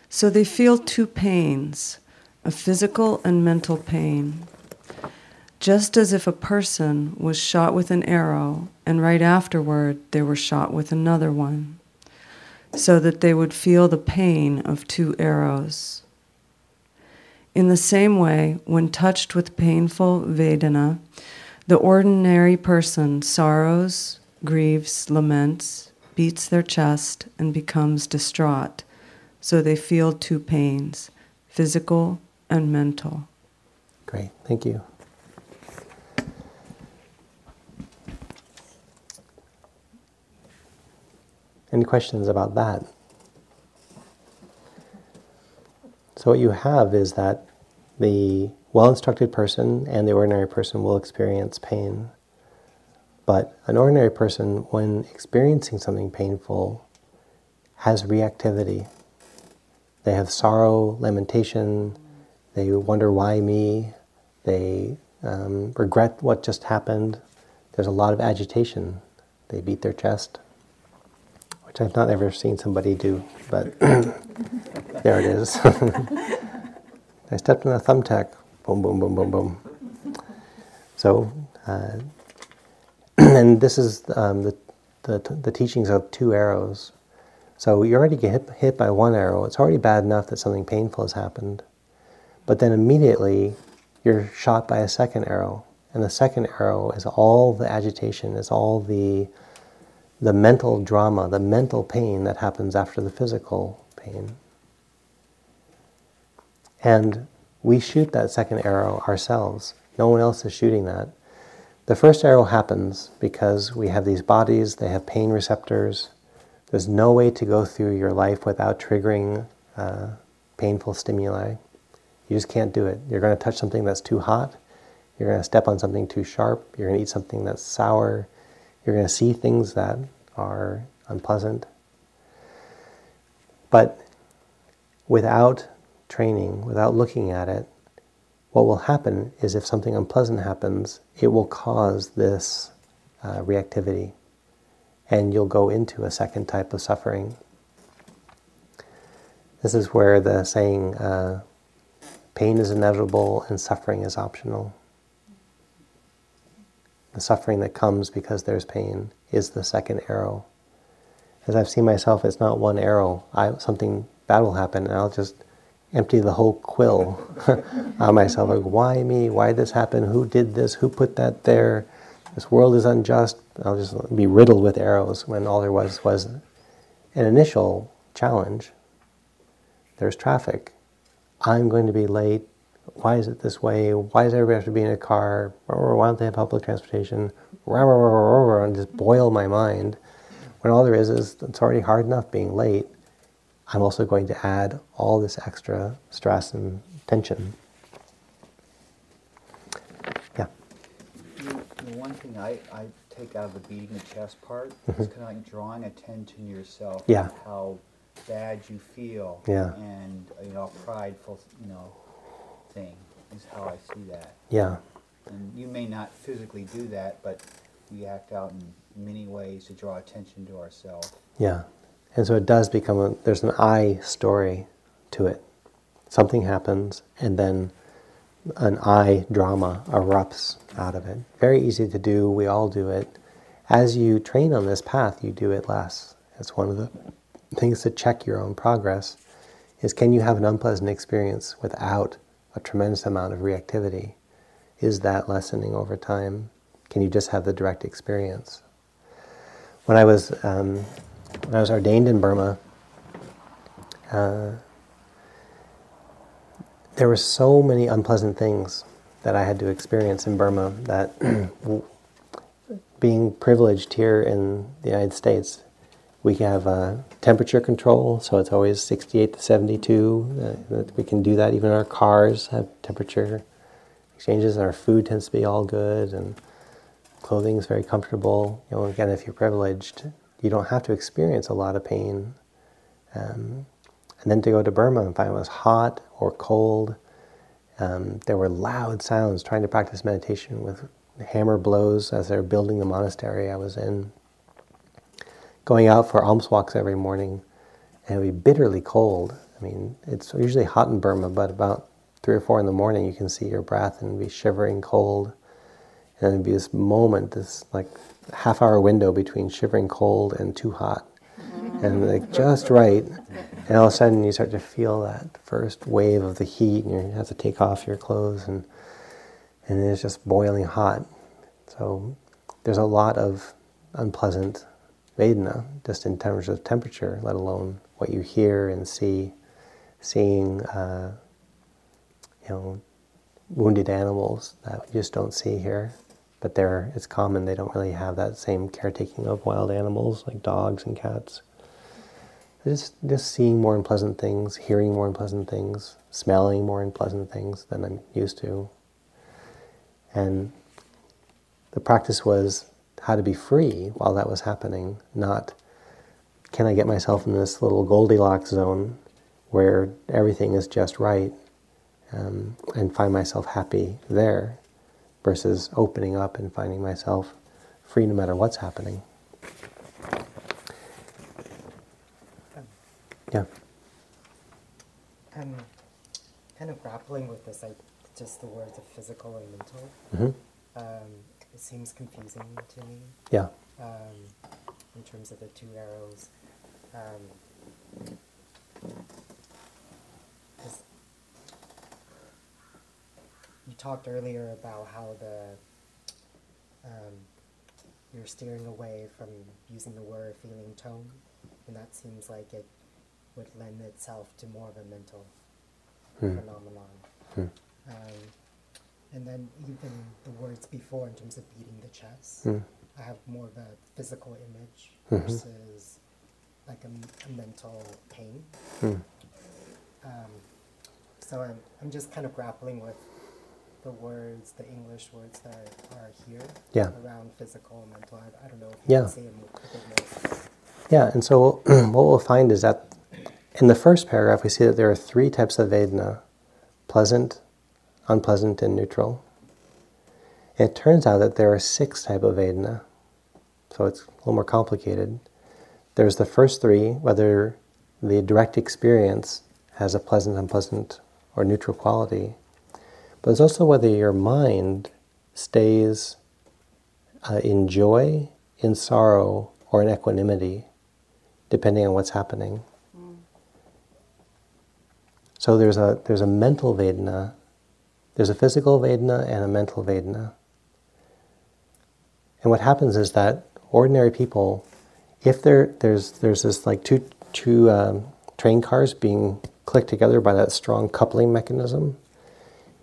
So they feel two pains a physical and mental pain. Just as if a person was shot with an arrow and right afterward they were shot with another one so that they would feel the pain of two arrows. In the same way, when touched with painful Vedana, the ordinary person sorrows, grieves, laments, beats their chest, and becomes distraught, so they feel two pains physical and mental. Great, thank you. Any questions about that? So, what you have is that the well instructed person and the ordinary person will experience pain. But an ordinary person, when experiencing something painful, has reactivity. They have sorrow, lamentation, they wonder why me, they um, regret what just happened. There's a lot of agitation. They beat their chest I've not ever seen somebody do, but there it is. I stepped on a thumbtack, boom, boom, boom, boom, boom. So, uh, and this is um, the, the, the teachings of two arrows. So you already get hit, hit by one arrow. It's already bad enough that something painful has happened. But then immediately you're shot by a second arrow. And the second arrow is all the agitation, is all the the mental drama, the mental pain that happens after the physical pain. And we shoot that second arrow ourselves. No one else is shooting that. The first arrow happens because we have these bodies, they have pain receptors. There's no way to go through your life without triggering uh, painful stimuli. You just can't do it. You're going to touch something that's too hot. You're going to step on something too sharp. You're going to eat something that's sour. You're going to see things that are unpleasant. But without training, without looking at it, what will happen is if something unpleasant happens, it will cause this uh, reactivity, and you'll go into a second type of suffering. This is where the saying, uh, pain is inevitable and suffering is optional. The suffering that comes because there's pain is the second arrow. As I've seen myself, it's not one arrow. I, something bad will happen, and I'll just empty the whole quill on myself. Like, why me? Why this happen? Who did this? Who put that there? This world is unjust. I'll just be riddled with arrows when all there was was an initial challenge. There's traffic. I'm going to be late. Why is it this way? Why does everybody have to be in a car? Why don't they have public transportation? And just boil my mind. When all there is is it's already hard enough being late. I'm also going to add all this extra stress and tension. Yeah. The, the one thing I, I take out of the beating the chest part Mhm. is kind of like drawing attention to yourself. Yeah. How bad you feel. Yeah. And, you know, prideful, you know, thing is how I see that. Yeah. And you may not physically do that, but we act out in many ways to draw attention to ourselves. Yeah. And so it does become a, there's an I story to it. Something happens, and then an I drama erupts out of it. Very easy to do, we all do it. As you train on this path, you do it less. It's one of the things to check your own progress is can you have an unpleasant experience without a tremendous amount of reactivity? Is that lessening over time? Can you just have the direct experience? When I was um, when I was ordained in Burma, uh, there were so many unpleasant things that I had to experience in Burma that being privileged here in the United States, we have uh, temperature control, so it's always 68 to 72. Uh, we can do that. Even our cars have temperature exchanges, and our food tends to be all good, and clothing is very comfortable. You know, again, if you're privileged, you don't have to experience a lot of pain. Um, and then to go to Burma and find it was hot or cold. Um, there were loud sounds trying to practice meditation with hammer blows as they were building the monastery I was in. Going out for alms walks every morning, and it would be bitterly cold. I mean, it's usually hot in Burma, but about three or four in the morning, you can see your breath and be shivering cold. And it'd be this moment, this like half hour window between shivering cold and too hot. Mm-hmm. And like just right. And all of a sudden you start to feel that first wave of the heat and you have to take off your clothes and and it's just boiling hot. So there's a lot of unpleasant Vedana just in terms of temperature, let alone what you hear and see, seeing uh, you know wounded animals that we just don't see here. But they're it's common they don't really have that same caretaking of wild animals like dogs and cats. Just just seeing more unpleasant things hearing more unpleasant things smelling more unpleasant things than i'm used to. And the practice was how to be free while that was happening not can i get myself in this little goldilocks zone where everything is just right um, and find myself happy there versus opening up and finding myself free no matter what's happening. Yeah. I'm kind of grappling with this, like just the words of physical and mental. Mhm. Um, it seems confusing to me. Yeah. Um, in terms of the two arrows. Um, you talked earlier about how the um, you're steering away from using the word feeling tone, and that seems like it would lend itself to more of a mental Hmm. phenomenon. Hmm. Um, and then even the words before, in terms of beating the chest, Hmm. I have more of a physical image Mhm. versus like a mental pain. Hmm. Um, so I'm, I'm just kind of grappling with the words, the English words that are, are here Yeah. around physical and mental. I, I don't know if you Yeah. can say a bit more. Yeah, and so what we'll find is that in the first paragraph, we see that there are three types of Vedana pleasant, unpleasant, and neutral. It turns out that there are six type of Vedana, so it's a little more complicated. There's the first three, whether the direct experience has a pleasant, unpleasant, or neutral quality, but it's also whether your mind stays uh, in joy, in sorrow, or in equanimity, depending on what's happening. So there's a there's a mental Vedana, there's a physical Vedana and a mental Vedana. And what happens is that ordinary people, if there there's there's this like two two um, train cars being clicked together by that strong coupling mechanism,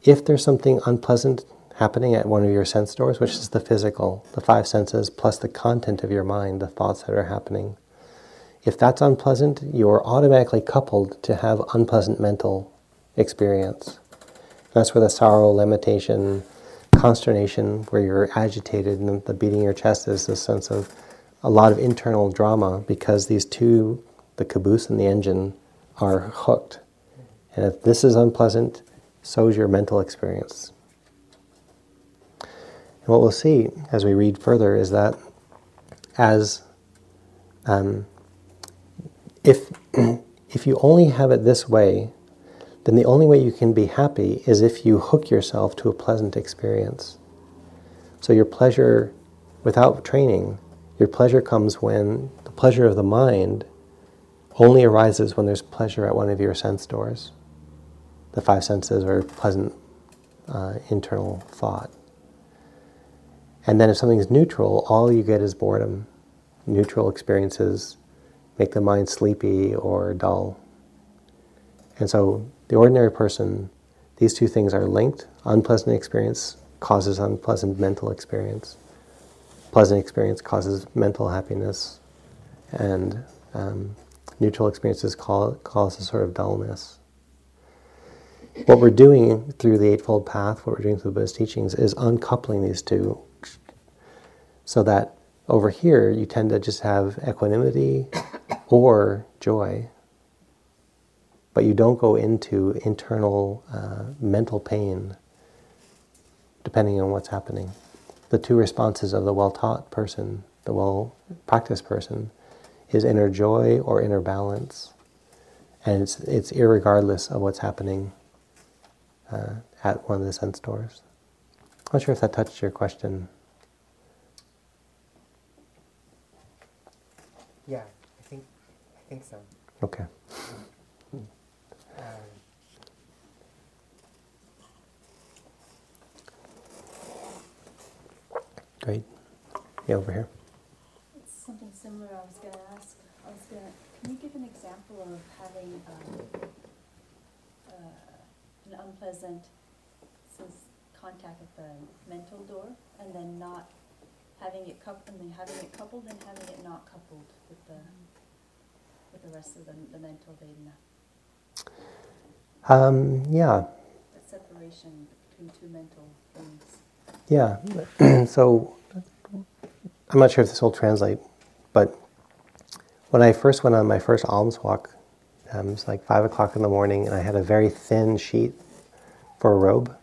if there's something unpleasant happening at one of your sense doors, which is the physical, the five senses, plus the content of your mind, the thoughts that are happening, if that's unpleasant, you're automatically coupled to have unpleasant mental experience. That's where the sorrow, lamentation, consternation, where you're agitated and the beating of your chest is this sense of a lot of internal drama because these two, the caboose and the engine, are hooked. And if this is unpleasant, so is your mental experience. And what we'll see as we read further is that as um, if if you only have it this way, then the only way you can be happy is if you hook yourself to a pleasant experience. So your pleasure, without training, your pleasure comes when the pleasure of the mind only arises when there's pleasure at one of your sense doors. The five senses or pleasant uh, internal thought. And then if something's neutral, all you get is boredom. Neutral experiences make the mind sleepy or dull. And so the ordinary person, these two things are linked. Unpleasant experience causes unpleasant mental experience. Pleasant experience causes mental happiness. And um, neutral experiences cause a sort of dullness. What we're doing through the Eightfold Path, what we're doing through the Buddhist teachings, is uncoupling these two so that over here you tend to just have equanimity or joy, but you don't go into internal uh, mental pain depending on what's happening. The two responses of the well taught person, the well practiced person, is inner joy or inner balance. And it's, it's irregardless of what's happening uh, at one of the sense doors. I'm not sure if that touched your question. Yeah, I think I think so. Okay. Great. Yeah, over here. It's something similar I was gonna ask. I was gonna, can you give an example of having, um, uh, an unpleasant contact at the mental door and then not having it coupled, and then having it coupled and having it not coupled with the, with the rest of the, the mental Vedana? Um, yeah, That separation between two mental things. Yeah. so I'm not sure if this will translate, but when I first went on my first alms walk, um, it was like five o'clock in the morning, and I had a very thin sheet for a robe,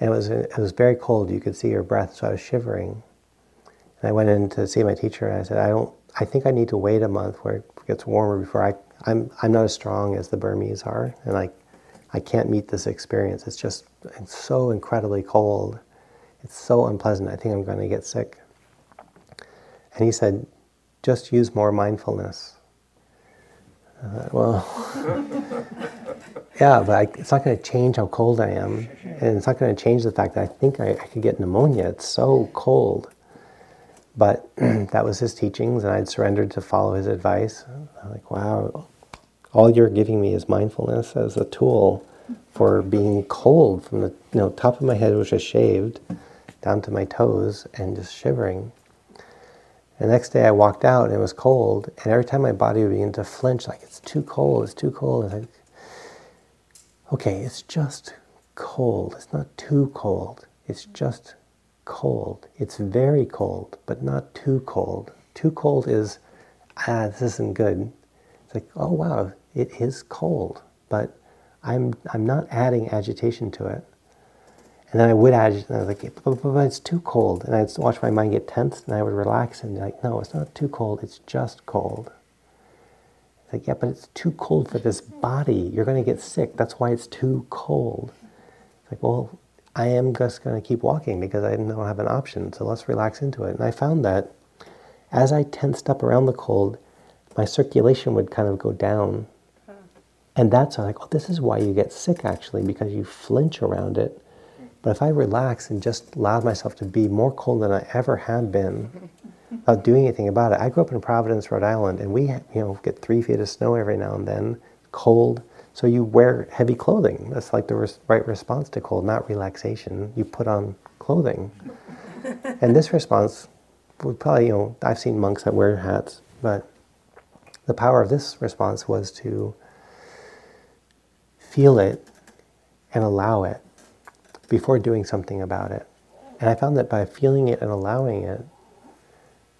and it was it was very cold. You could see your breath, so I was shivering. And I went in to see my teacher, and I said, I don't. I think I need to wait a month where it gets warmer before I. I'm I'm not as strong as the Burmese are, and I, I can't meet this experience. It's just it's so incredibly cold. It's so unpleasant. I think I'm going to get sick. And he said, just use more mindfulness. Uh, well, yeah, but I, it's not going to change how cold I am, and it's not going to change the fact that I think I, I could get pneumonia. It's so cold. But that was his teachings, and I'd surrendered to follow his advice. I'm like, wow, all you're giving me is mindfulness as a tool for being cold from the you know top of my head which just shaved down to my toes and just shivering. The next day I walked out and it was cold, and every time my body would begin to flinch, like it's too cold, it's too cold. It's like, okay, it's just cold. It's not too cold. It's just cold. It's very cold, but not too cold. Too cold is, ah, this isn't good. It's like, oh wow, it is cold, but I'm I'm not adding agitation to it. And then I would agitate, and I was like, but, but, but it's too cold. And I'd watch my mind get tense, and I would relax and be like, no, it's not too cold, it's just cold. It's like, yeah, but it's too cold for this body. You're going to get sick. That's why it's too cold. It's like, well, I am just going to keep walking because I don't have an option. So let's relax into it. And I found that as I tensed up around the cold, my circulation would kind of go down. And that's like, oh, this is why you get sick actually, because you flinch around it. But if I relax and just allowed myself to be more cold than I ever had been, without doing anything about it. I grew up in Providence, Rhode Island, and we, you know, get three feet of snow every now and then, cold. So you wear heavy clothing. That's like the res- right response to cold, not relaxation. You put on clothing. and this response would probably, you know, I've seen monks that wear hats, but the power of this response was to feel it and allow it before doing something about it. And I found that by feeling it and allowing it,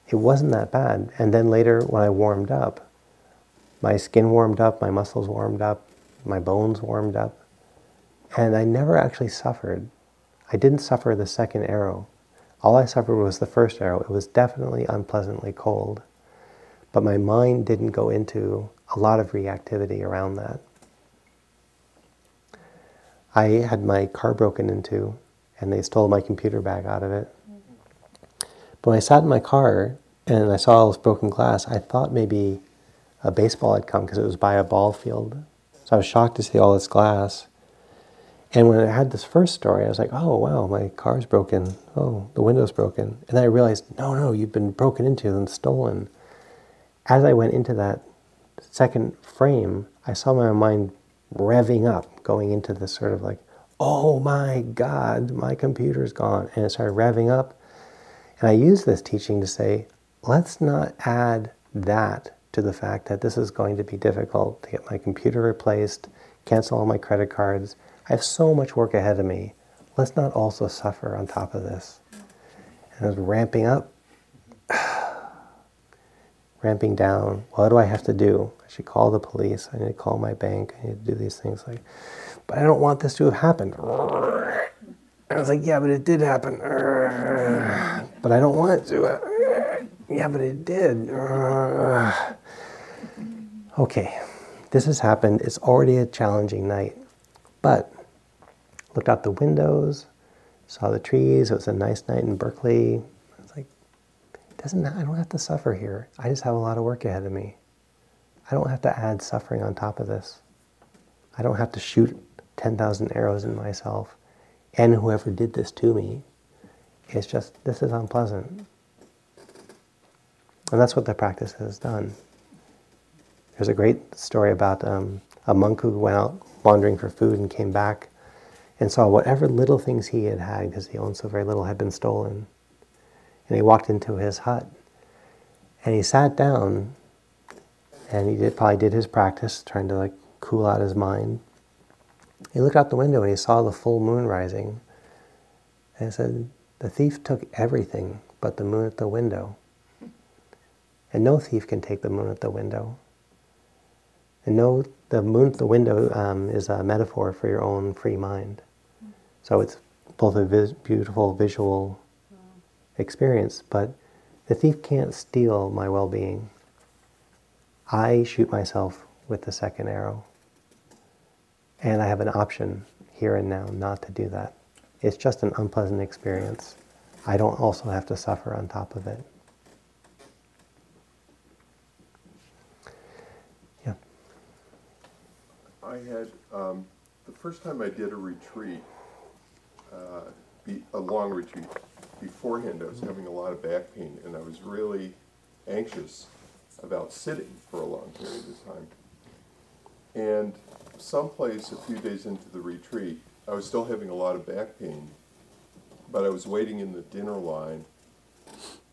it wasn't that bad. And then later, when I warmed up, my skin warmed up, my muscles warmed up, my bones warmed up, and I never actually suffered. I didn't suffer the second arrow. All I suffered was the first arrow. It was definitely unpleasantly cold. But my mind didn't go into a lot of reactivity around that. I had my car broken into, and they stole my computer bag out of it. But when I sat in my car and I saw all this broken glass, I thought maybe a baseball had come because it was by a ball field. So I was shocked to see all this glass. And when I had this first story, I was like, oh, wow, my car's broken. Oh, the window's broken. And then I realized, no, no, you've been broken into and stolen. As I went into that second frame, I saw my mind revving up, going into this sort of like, oh my God, my computer's gone. And it started revving up. And I use this teaching to say, let's not add that to the fact that this is going to be difficult to get my computer replaced, cancel all my credit cards. I have so much work ahead of me. Let's not also suffer on top of this. And it was ramping up, ramping down. What do I have to do? I should call the police. I need to call my bank. I need to do these things. Like, but I don't want this to have happened. I was like, yeah, but it did happen. But I don't want it to. Yeah, but it did. Okay, this has happened. It's already a challenging night. But looked out the windows, saw the trees. It was a nice night in Berkeley. Doesn't I don't have to suffer here. I just have a lot of work ahead of me. I don't have to add suffering on top of this. I don't have to shoot 10,000 arrows in myself and whoever did this to me. It's just, this is unpleasant. And that's what the practice has done. There's a great story about um, a monk who went out wandering for food and came back and saw whatever little things he had had, because he owned so very little, had been stolen. And he walked into his hut. And he sat down and he did, probably did his practice, trying to like cool out his mind. He looked out the window and he saw the full moon rising. And he said, The thief took everything but the moon at the window. And no thief can take the moon at the window. And no, the moon at the window um, is a metaphor for your own free mind. So it's both a vis- beautiful visual experience, but the thief can't steal my well being. I shoot myself with the second arrow. And I have an option here and now not to do that. It's just an unpleasant experience. I don't also have to suffer on top of it. Yeah. I had, um, the first time I did a retreat, uh, a long retreat, beforehand I was having a lot of back pain and I was really anxious about sitting for a long period of time. And someplace a few days into the retreat, I was still having a lot of back pain, but I was waiting in the dinner line,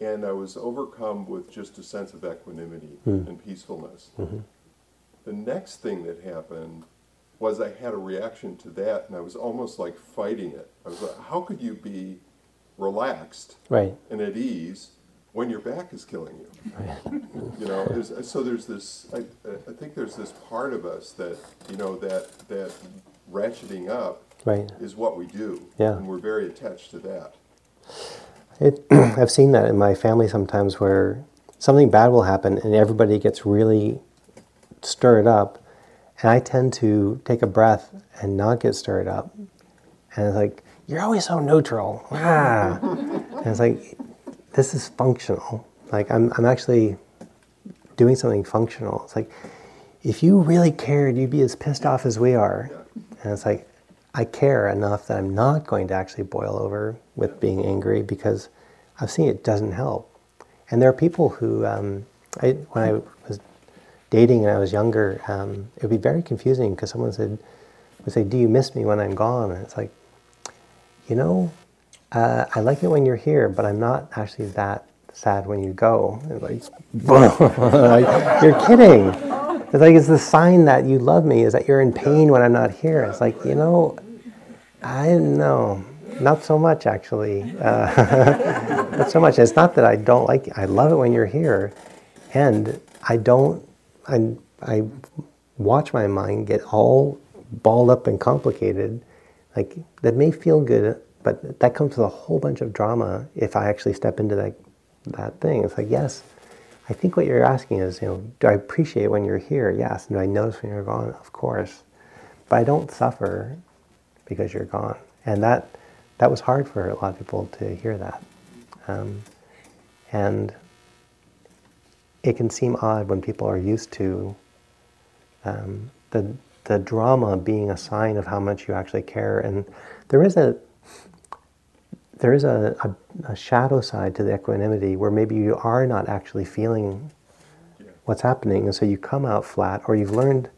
and I was overcome with just a sense of equanimity Mm. and peacefulness. Mhm. The next thing that happened was I had a reaction to that, and I was almost like fighting it. I was like, how could you be relaxed Right. and at ease when your back is killing you? you know, there's, so there's this. I, I think there's this part of us that you know that that ratcheting up Right. is what we do, Yeah. and we're very attached to that. It, I've seen that in my family sometimes where something bad will happen and everybody gets really stirred up. And I tend to take a breath and not get stirred up. And it's like, you're always so neutral. Ah. and it's like, this is functional. Like, I'm, I'm actually doing something functional. It's like, if you really cared, you'd be as pissed off as we are. And it's like, I care enough that I'm not going to actually boil over with being angry because I've seen it doesn't help. And there are people who, um, I, when I was dating and I was younger, um, it would be very confusing because someone said, would say, "Do you miss me when I'm gone?" And it's like, you know, uh, I like it when you're here, but I'm not actually that sad when you go. Like, you're kidding. It's like it's the sign that you love me is that you're in pain when I'm not here. It's like you know, I know, not so much actually. Uh, not so much. It's not that I don't like. You. I love it when you're here, and I don't. I I watch my mind get all balled up and complicated. Like that may feel good, but that comes with a whole bunch of drama if I actually step into that that thing. It's like yes. I think what you're asking is, you know, do I appreciate when you're here? Yes. Do I notice when you're gone? Of course. But I don't suffer because you're gone. And that that was hard for a lot of people to hear that. Um, and it can seem odd when people are used to um, the the drama being a sign of how much you actually care. And there is a there is a, a, a, shadow side to the equanimity where maybe you are not actually feeling what's happening, and so you come out flat, or you've learned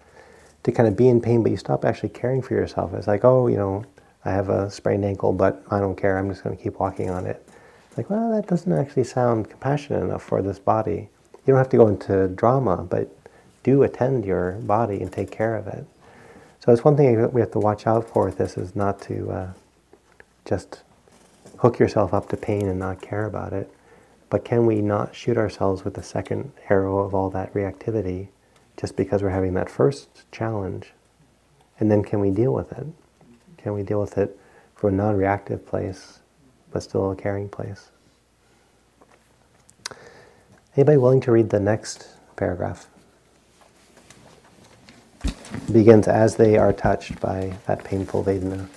to kind of be in pain, but you stop actually caring for yourself. It's like, oh, you know, I have a sprained ankle, but I don't care. I'm just going to keep walking on it. Like, well, that doesn't actually sound compassionate enough for this body. You don't have to go into drama, but do attend your body and take care of it. So it's one thing that we have to watch out for with this is not to uh, just hook yourself up to pain and not care about it. But can we not shoot ourselves with the second arrow of all that reactivity just because we're having that first challenge? And then can we deal with it? Can we deal with it from a non reactive place, but still a caring place? Anybody willing to read the next paragraph? Begins as they are touched by that painful Vedana.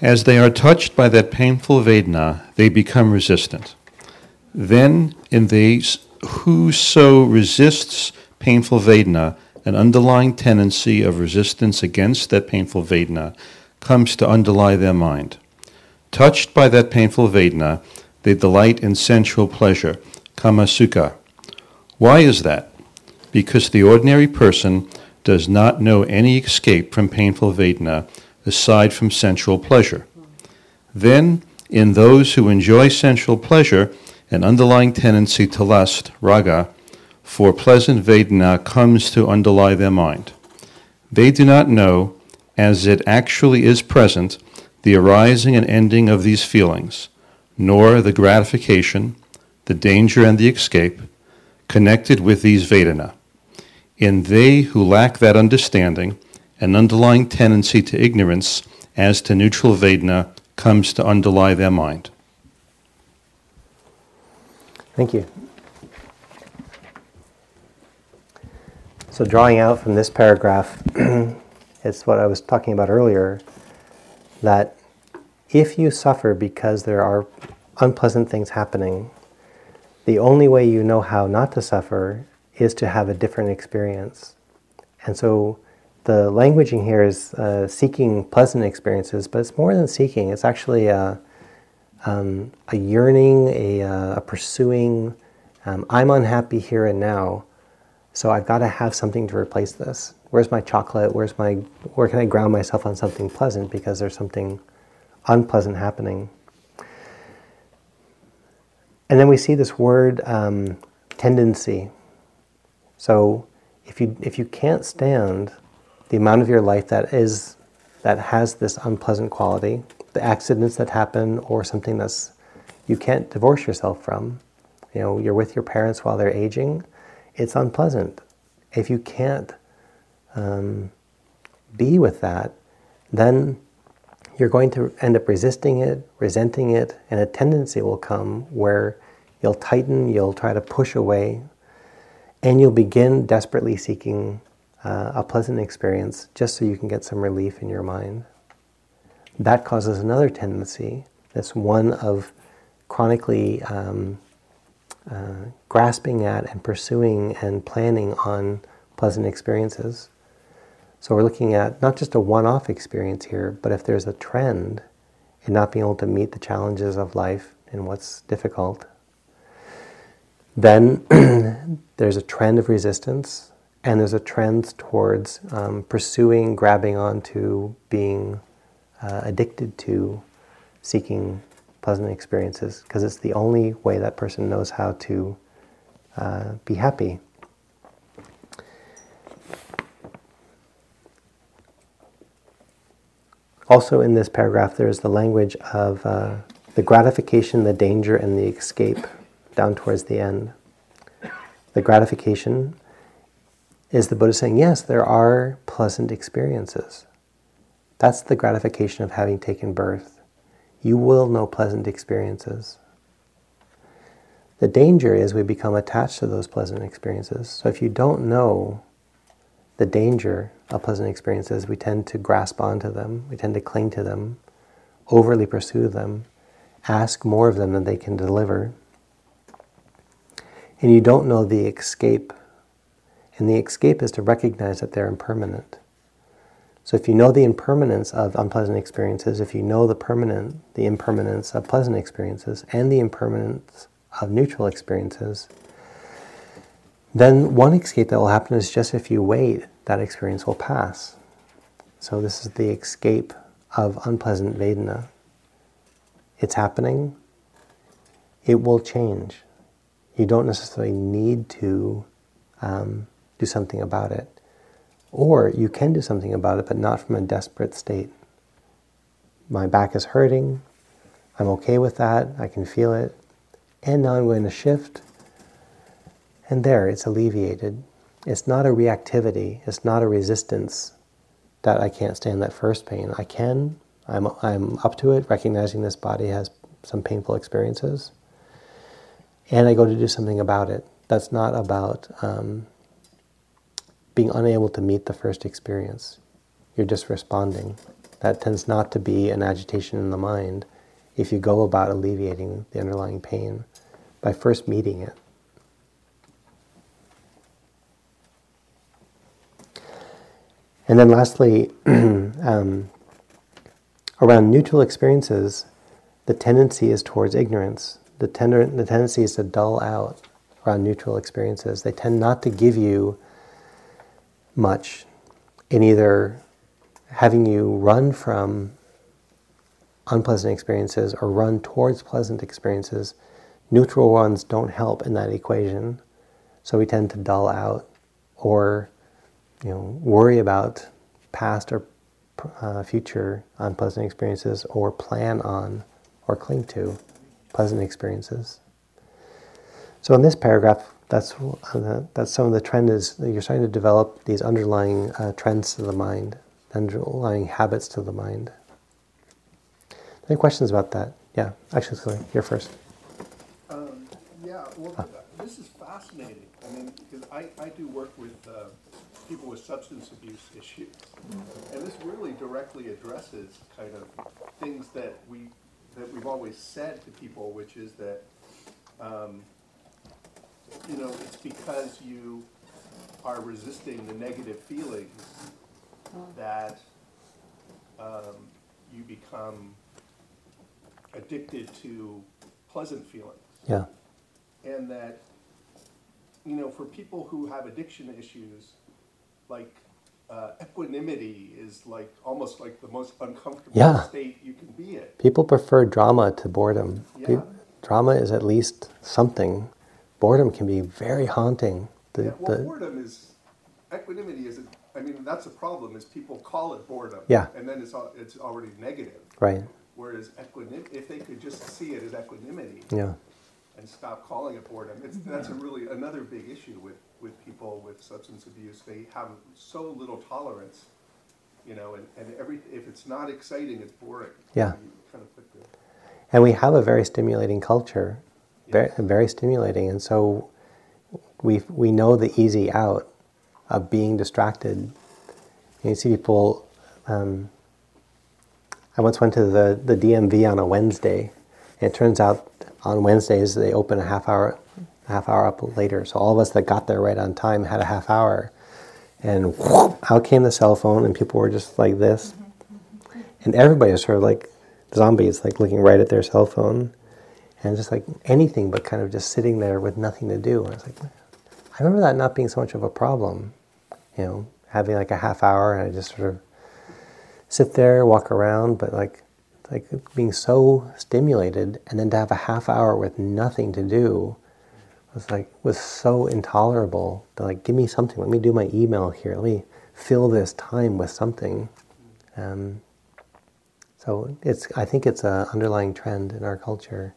As they are touched by that painful Vedana, they become resistant. Then, in these, whoso resists painful Vedana, an underlying tendency of resistance against that painful Vedana comes to underlie their mind. Touched by that painful Vedana, they delight in sensual pleasure, kama sukha. Why is that? Because the ordinary person does not know any escape from painful Vedana aside from sensual pleasure. Then, in those who enjoy sensual pleasure, an underlying tendency to lust, raga, for pleasant Vedana comes to underlie their mind. They do not know, as it actually is present, the arising and ending of these feelings, nor the gratification, the danger, and the escape connected with these Vedana. In they who lack that understanding, an underlying tendency to ignorance as to neutral Vedana comes to underlie their mind. Thank you. So, drawing out from this paragraph, it's what I was talking about earlier that if you suffer because there are unpleasant things happening, the only way you know how not to suffer is to have a different experience. And so, the languaging here is uh, seeking pleasant experiences, but it's more than seeking. It's actually a, um, a yearning, a, uh, a pursuing, Um, I'm unhappy here and now, so I've got to have something to replace this. Where's my chocolate? Where's my where can I ground myself on something pleasant because there's something unpleasant happening. And then we see this word um, tendency. So if you if you can't stand the amount of your life that is that has this unpleasant quality, the accidents that happen or something that's you can't divorce yourself from. You know, you're with your parents while they're aging. It's unpleasant. If you can't um, be with that, then you're going to end up resisting it, resenting it, and a tendency will come where you'll tighten, you'll try to push away, and you'll begin desperately seeking uh, a pleasant experience just so you can get some relief in your mind. That causes another tendency. That's one of chronically um, uh, grasping at and pursuing and planning on pleasant experiences. So we're looking at not just a one off experience here, but if there's a trend in not being able to meet the challenges of life and what's difficult, then there's a trend of resistance and there's a trend towards um, pursuing, grabbing onto, being uh, addicted to seeking pleasant experiences because it's the only way that person knows how to uh, be happy. Also, in this paragraph, there's the language of uh, the gratification, the danger, and the escape down towards the end. The gratification is the Buddha saying, yes, there are pleasant experiences. That's the gratification of having taken birth. You will know pleasant experiences. The danger is we become attached to those pleasant experiences. So if you don't know the danger of pleasant experiences, we tend to grasp onto them, we tend to cling to them, overly pursue them, ask more of them than they can deliver. And you don't know the escape. And the escape is to recognize that they're impermanent. So if you know the impermanence of unpleasant experiences, if you know the permanent, the impermanence of pleasant experiences, and the impermanence of neutral experiences, then one escape that will happen is just if you wait, that experience will pass. So this is the escape of unpleasant Vedana. It's happening. It will change. You don't necessarily need to um, do something about it. Or you can do something about it, but not from a desperate state. My back is hurting. I'm okay with that. I can feel it. And now I'm going to shift and there, it's alleviated. It's not a reactivity, it's not a resistance that I can't stand that first pain. I can, I'm, I'm up to it, recognizing this body has some painful experiences. And I go to do something about it. That's not about um, being unable to meet the first experience. You're just responding. That tends not to be an agitation in the mind if you go about alleviating the underlying pain by first meeting it. And then lastly, um, around neutral experiences, the tendency is towards ignorance. The, tender, the tendency is to dull out around neutral experiences. They tend not to give you much in either having you run from unpleasant experiences or run towards pleasant experiences. Neutral ones don't help in that equation. So we tend to dull out or you know, worry about past or uh, future unpleasant experiences or plan on or cling to pleasant experiences. So in this paragraph, that's uh, that's some of the trend is that you're starting to develop these underlying uh, trends to the mind, underlying habits to the mind. Any questions about that? Yeah, actually, sorry, you're first. Um, yeah, well, this is fascinating. I mean, because I, I do work with uh, people with substance abuse issues. And this really directly addresses kind of things that we that we've always said to people, which is that um, you know it's because you are resisting the negative feelings that um, you become addicted to pleasant feelings. Yeah. And that you know, for people who have addiction issues, like uh, equanimity is like almost like the most uncomfortable Yeah. state you can be in. People prefer drama to boredom. Yeah. drama is at least something. Boredom can be very haunting. The, yeah, well, the, boredom is equanimity is. I mean, that's a problem. Is people call it boredom, Yeah. and then it's it's already negative. right. Whereas equanimity, if they could just see it as equanimity Yeah. and stop calling it boredom, it's, that's a really another big issue with, with people with substance abuse. They have so little tolerance, you know, and, and every if it's not exciting, it's boring. Yeah. Kind of the, And we have a very stimulating culture, very, very stimulating. And so we, we know the easy out of being distracted. And you see people, um, I once went to the, the DMV on a Wednesday, and it turns out on Wednesdays they open a half hour, half hour up later. So all of us that got there right on time had a half hour. And whoop, out came the cell phone, and people were just like this. And everybody was sort of like zombies, like looking right at their cell phone, and just like anything but kind of just sitting there with nothing to do. And I was like, I remember that not being so much of a problem, you know, having like a half hour and I just sort of sit there, walk around, but like like being so stimulated and then to have a half hour with nothing to do was like was so intolerable. To like, give me something. Let me do my email here. Let me fill this time with something. Um, so it's I think it's an underlying trend in our culture,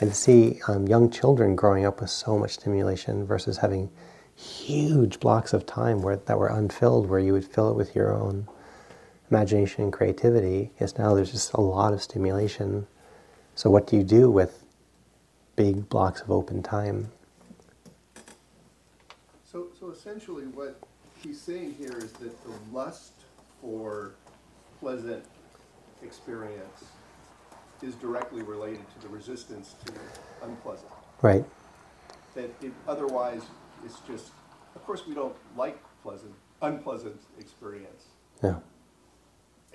and to see um, young children growing up with so much stimulation versus having huge blocks of time where that were unfilled, where you would fill it with your own imagination and creativity. Is now there's just a lot of stimulation. So what do you do with big blocks of open time? so, so essentially what he's saying here is that the lust for pleasant experience is directly related to the resistance to unpleasant. Right. That it, otherwise, it's just, of course, we don't like pleasant, unpleasant experience. Yeah.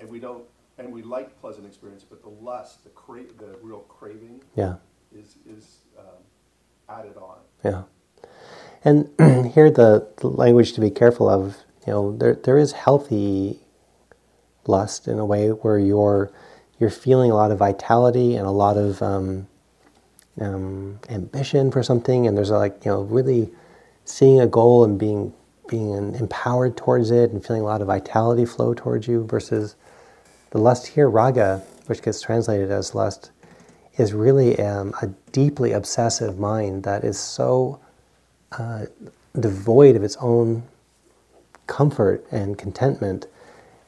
And we don't, and we like pleasant experience, but the lust, the cra- the real craving Yeah. Is, is um, added on. Yeah. And here the, the language to be careful of, you know, there there is healthy lust in a way where you're you're feeling a lot of vitality and a lot of um, um, ambition for something, and there's like you know really seeing a goal and being being empowered towards it and feeling a lot of vitality flow towards you versus the lust here, raga, which gets translated as lust, is really um, a deeply obsessive mind that is so uh, devoid of its own comfort and contentment,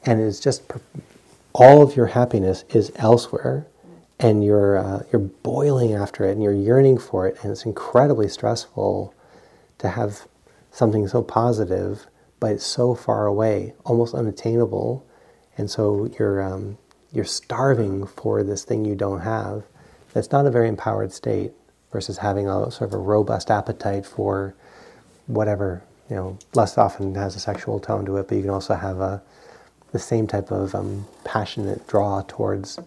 and is just all of your happiness is elsewhere, and you're uh, you're boiling after it, and you're yearning for it, and it's incredibly stressful to have something so positive, but it's so far away, almost unattainable, and so you're um, you're starving for this thing you don't have. That's not a very empowered state versus having a sort of a robust appetite for whatever you know. Lust often has a sexual tone to it, but you can also have a the same type of um, passionate draw towards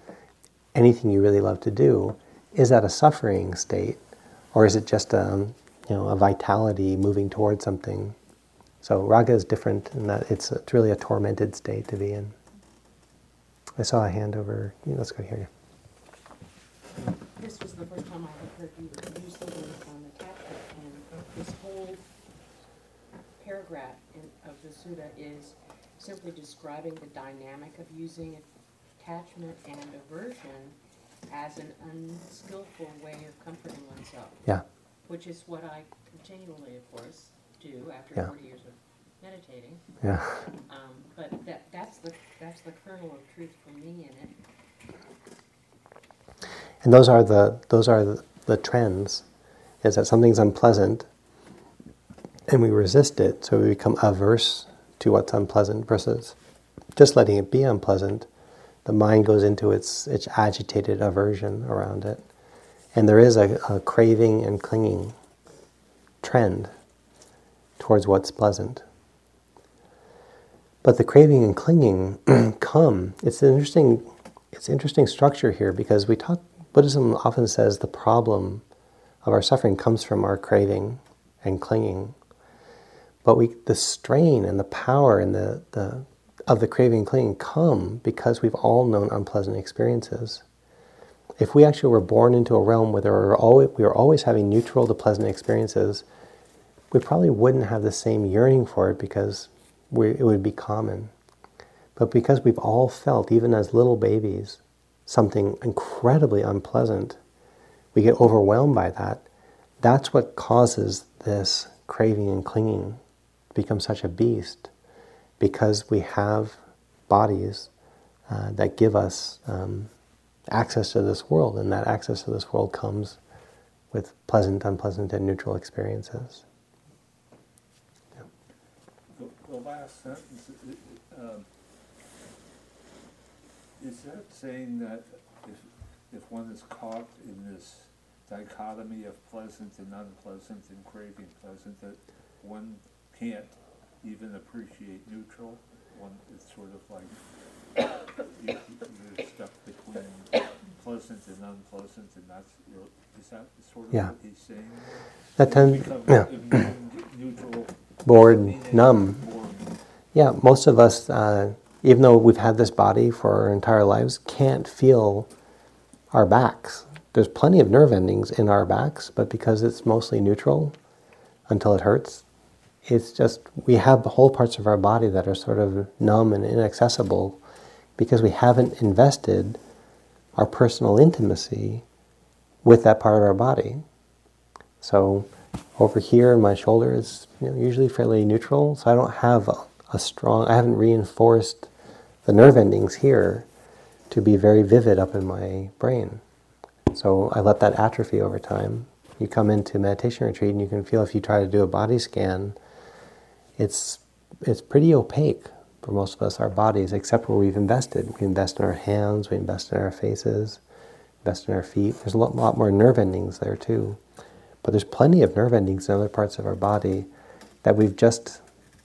anything you really love to do. Is that a suffering state, or is it just a you know a vitality moving towards something? So raga is different in that it's it's really a tormented state to be in. I saw a hand over. Let's go here. This was the first time I had heard you use the word um, attachment, and this whole paragraph in, of the sutta is simply describing the dynamic of using attachment and aversion as an unskillful way of comforting oneself. Yeah. Which is what I continually, of course, do after Yeah. forty years of meditating. Yeah. Um, but that, that's the, that's the kernel of truth for me in it. And those are the those are the, the trends. Is that something's unpleasant, and we resist it, so we become averse to what's unpleasant versus just letting it be unpleasant. The mind goes into its its agitated aversion around it, and there is a, a craving and clinging trend towards what's pleasant. But the craving and clinging come. It's an interesting, it's interesting structure here because we talk. Buddhism often says the problem of our suffering comes from our craving and clinging. But we, the strain and the power and the, the, of the craving and clinging come because we've all known unpleasant experiences. If we actually were born into a realm where there were always, we were always having neutral to pleasant experiences, we probably wouldn't have the same yearning for it because we, it would be common. But because we've all felt, even as little babies, something incredibly unpleasant, we get overwhelmed by that. That's what causes this craving and clinging to become such a beast because we have bodies uh, that give us um, access to this world, and that access to this world comes with pleasant, unpleasant, and neutral experiences. The, the last sentence, i- i- um, is that saying that if, if one is caught in this dichotomy of pleasant and unpleasant and craving pleasant, that one can't even appreciate neutral? One, it's sort of like, you, you're stuck between pleasant and unpleasant, and that's, is that sort of Yeah. what he's saying? That You tend- yeah. immune, neutral, Bored, numb. bored. Yeah, most of us, uh, even though we've had this body for our entire lives, can't feel our backs. There's plenty of nerve endings in our backs, but because it's mostly neutral until it hurts, it's just we have whole parts of our body that are sort of numb and inaccessible because we haven't invested our personal intimacy with that part of our body. So over here in my shoulder is you know, usually fairly neutral, so I don't have a, a strong, I haven't reinforced the nerve endings here to be very vivid up in my brain. So I let that atrophy over time. You come into meditation retreat and you can feel if you try to do a body scan, it's it's pretty opaque for most of us, our bodies, except where we've invested. We invest in our hands, we invest in our faces, invest in our feet. There's a lot, lot more nerve endings there too. But there's plenty of nerve endings in other parts of our body that we've just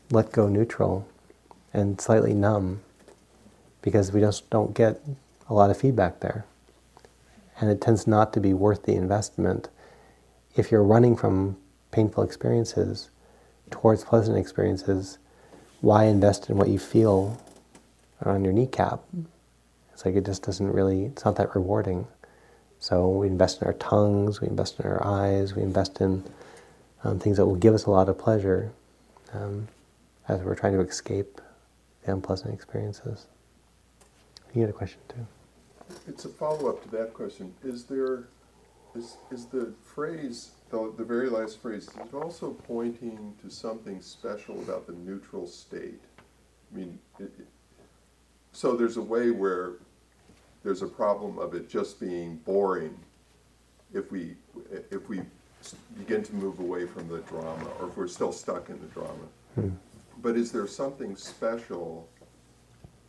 let go neutral and slightly numb because we just don't get a lot of feedback there. And it tends not to be worth the investment. If you're running from painful experiences towards pleasant experiences, why invest in what you feel on your kneecap? It's like it just doesn't really, it's not that rewarding. So we invest in our tongues, we invest in our eyes, we invest in um, things that will give us a lot of pleasure um, as we're trying to escape the unpleasant experiences. You had a question too. It's a follow-up to that question. Is there, is, is the phrase, the, the very last phrase, is it also pointing to something special about the neutral state? I mean, it, it- so there's a way where there's a problem of it just being boring if we, if we begin to move away from the drama, or if we're still stuck in the drama. Hmm. But is there something special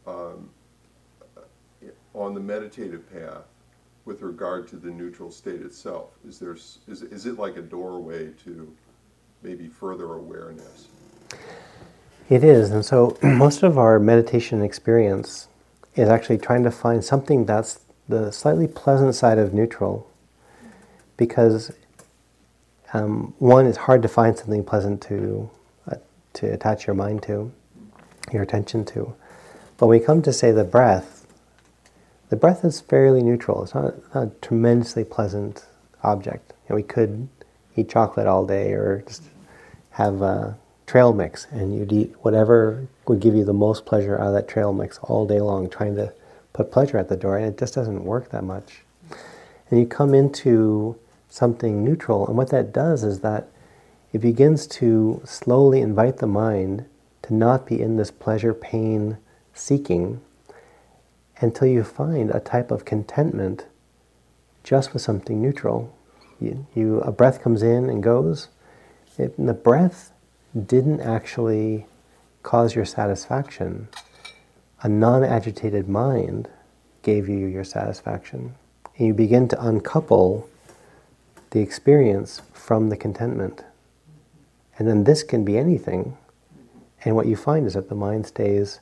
um, on the meditative path with regard to the neutral state itself? Is there, is, is it like a doorway to maybe further awareness? It is, and so most of our meditation experience is actually trying to find something that's the slightly pleasant side of neutral, because um, one, it's hard to find something pleasant to uh, to attach your mind to, your attention to. But when we come to say the breath, the breath is fairly neutral. It's not, not a tremendously pleasant object. You know, we could eat chocolate all day, or just have a trail mix, and you'd eat whatever would give you the most pleasure out of that trail mix all day long, trying to put pleasure at the door, and it just doesn't work that much. And you come into something neutral, and what that does is that it begins to slowly invite the mind to not be in this pleasure pain seeking until you find a type of contentment just with something neutral. You, you a breath comes in and goes. If the breath didn't actually cause your satisfaction, a non-agitated mind gave you your satisfaction. And you begin to uncouple the experience from the contentment. And then this can be anything. And what you find is that the mind stays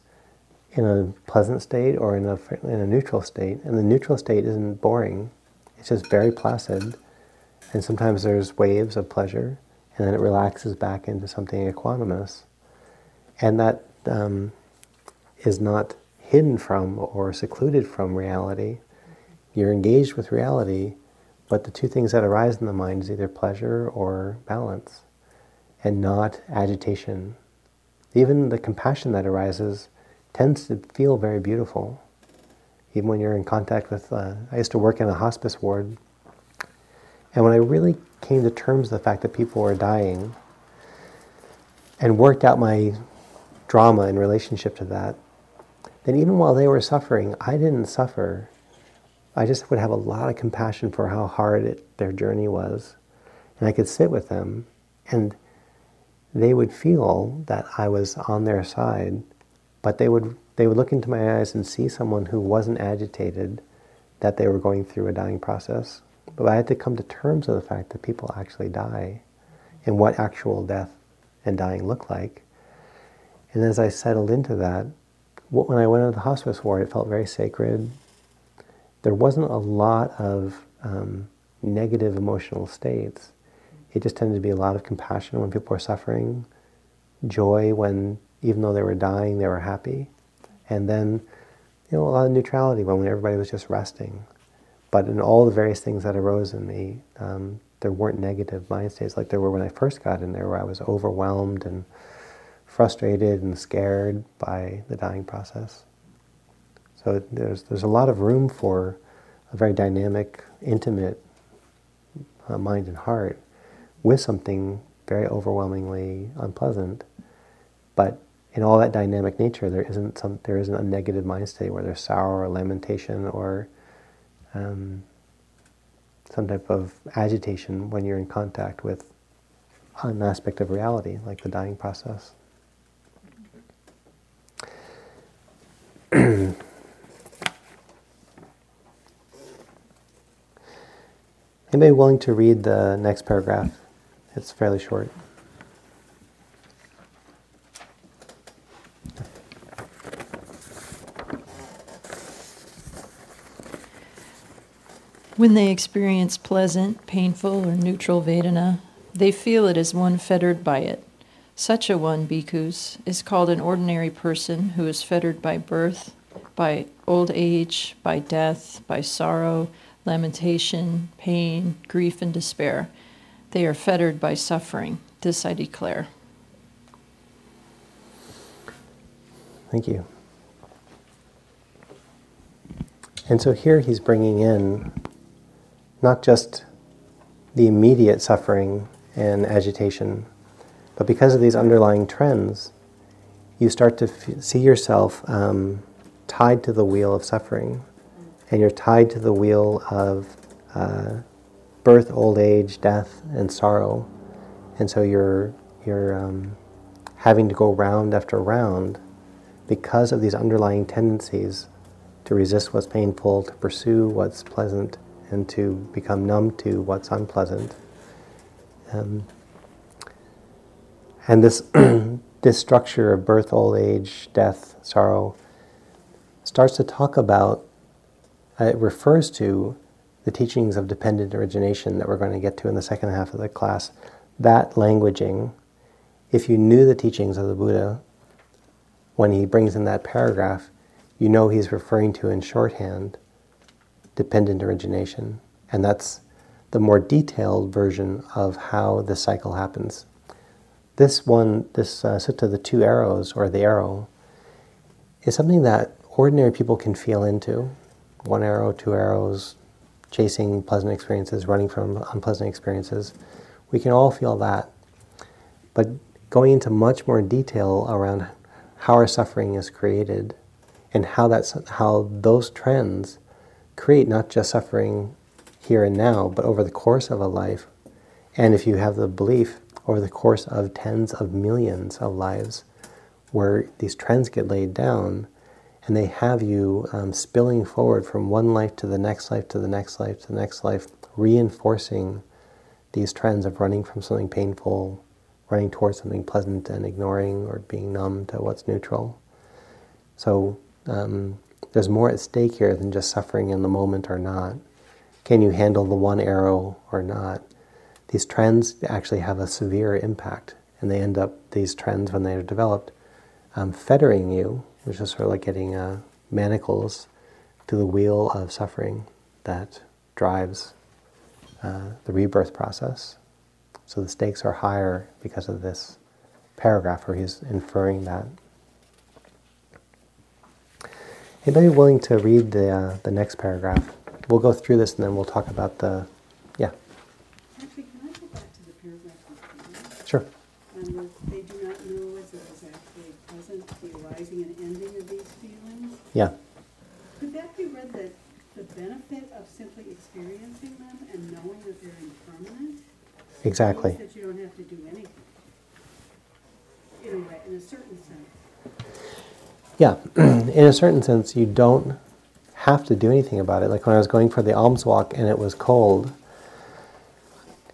in a pleasant state or in a, in a neutral state. And the neutral state isn't boring, it's just very placid. And sometimes there's waves of pleasure, and then it relaxes back into something equanimous. And that um, is not hidden from or secluded from reality. You're engaged with reality, but the two things that arise in the mind is either pleasure or balance, and not agitation. Even the compassion that arises tends to feel very beautiful. Even when you're in contact with, uh, I used to work in a hospice ward, and when I really came to terms with the fact that people were dying and worked out my drama in relationship to that, then even while they were suffering, I didn't suffer. I just would have a lot of compassion for how hard it, their journey was. And I could sit with them, and they would feel that I was on their side, but they would, they would look into my eyes and see someone who wasn't agitated that they were going through a dying process. But I had to come to terms with the fact that people actually die and what actual death and dying look like. And as I settled into that, when I went into the hospice ward, it felt very sacred. There wasn't a lot of um, negative emotional states. It just tended to be a lot of compassion when people were suffering, joy when, even though they were dying, they were happy, and then, you know, a lot of neutrality when everybody was just resting. But in all the various things that arose in me, um, there weren't negative mind states like there were when I first got in there, where I was overwhelmed and frustrated and scared by the dying process. So there's, there's a lot of room for a very dynamic, intimate uh, mind and heart with something very overwhelmingly unpleasant. But in all that dynamic nature, there isn't some, there isn't a negative mind state where there's sorrow or lamentation or um, some type of agitation when you're in contact with an aspect of reality, like the dying process. Anybody willing to read the next paragraph? It's fairly short. When they experience pleasant, painful, or neutral Vedana, they feel it as one fettered by it. Such a one, bhikkhus, is called an ordinary person who is fettered by birth, by old age, by death, by sorrow, lamentation, pain, grief, and despair. They are fettered by suffering. This I declare. Thank you. And so here he's bringing in not just the immediate suffering and agitation but because of these underlying trends, you start to f- see yourself um, tied to the wheel of suffering. And you're tied to the wheel of uh, birth, old age, death, and sorrow. And so you're, you're um, having to go round after round because of these underlying tendencies to resist what's painful, to pursue what's pleasant, and to become numb to what's unpleasant. Um, and this, this structure of birth, old age, death, sorrow starts to talk about, uh, it refers to the teachings of dependent origination that we're going to get to in the second half of the class. That languaging, if you knew the teachings of the Buddha, when he brings in that paragraph, you know he's referring to in shorthand dependent origination. And that's the more detailed version of how the cycle happens. This one, this uh, sutta, the two arrows, or the arrow, is something that ordinary people can feel into. One arrow, two arrows, chasing pleasant experiences, running from unpleasant experiences. We can all feel that. But going into much more detail around how our suffering is created and how, that's, how those trends create not just suffering here and now, but over the course of a life. And if you have the belief over the course of tens of millions of lives where these trends get laid down and they have you um, spilling forward from one life to the next life to the next life to the next life, reinforcing these trends of running from something painful, running towards something pleasant, and ignoring or being numb to what's neutral. So um, there's more at stake here than just suffering in the moment or not. Can you handle the one arrow or not? these trends actually have a severe impact, and they end up these trends when they are developed um, fettering you, which is sort of like getting uh, manacles to the wheel of suffering that drives uh, the rebirth process. So the stakes are higher because of this paragraph where he's inferring that. Anybody willing to read the, uh, the next paragraph? We'll go through this and then we'll talk about the, yeah. Actually, can I go back to the paragraph before? Sure. The, they do not know as it is actually present, the arising and ending of these feelings? Yeah. Could that be read that the benefit of simply experiencing them and knowing that they're impermanent? Exactly. Means that you don't have to do anything. In a way, in a certain sense. Yeah, in a certain sense, you don't have to do anything about it. Like when I was going for the alms walk and it was cold,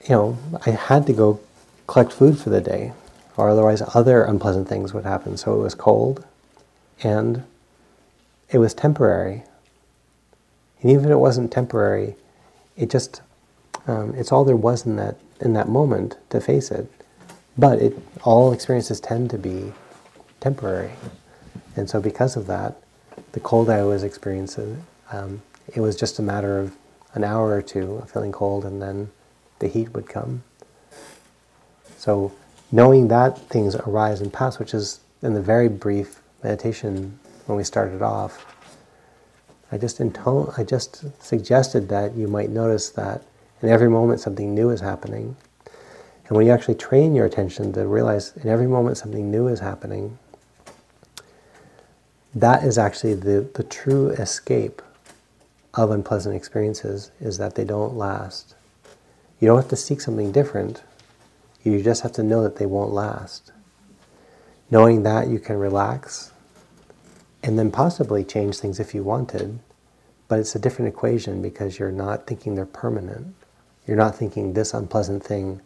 you know, I had to go collect food for the day, or otherwise other unpleasant things would happen. So it was cold, and it was temporary. And even if it wasn't temporary, it just um, it's all there was in that in that moment to face it. But it all experiences tend to be temporary, and so because of that, the cold I was experiencing, um, it was just a matter of an hour or two of feeling cold, and then the heat would come. So knowing that things arise and pass, which is in the very brief meditation when we started off, I just intone, I just suggested that you might notice that in every moment something new is happening. And when you actually train your attention to realize in every moment something new is happening, that is actually the, the true escape of unpleasant experiences is that they don't last. You don't have to seek something different. You just have to know that they won't last. Knowing that you can relax and then possibly change things if you wanted, but it's a different equation because you're not thinking they're permanent. You're not thinking this unpleasant thing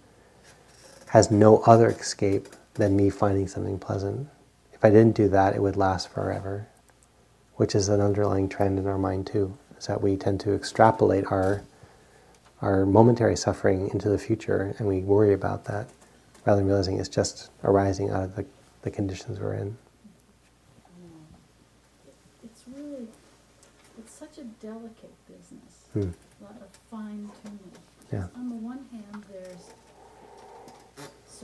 has no other escape than me finding something pleasant. If I didn't do that, it would last forever, which is an underlying trend in our mind too, is that we tend to extrapolate our, our momentary suffering into the future and we worry about that rather than realizing it's just arising out of the, the conditions we're in. It's really, it's such a delicate business. Hmm. A lot of fine tuning. Yeah. On the one hand, there's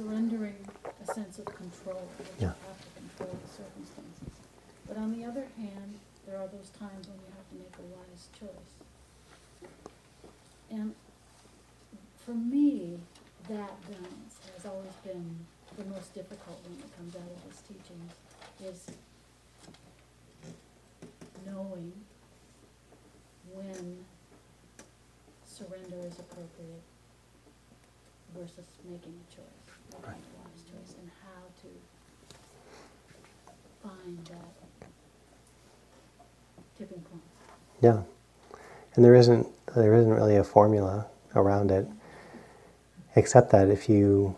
surrendering a sense of control, Yeah. have to control the circumstances. But on the other hand, there are those times when you have to make a wise choice. And for me, that balance has always been the most difficult when it comes out of his teachings, is knowing when surrender is appropriate versus making a choice, making a wise choice, and how to find that tipping point. Yeah. And there isn't there isn't really a formula around it except that if you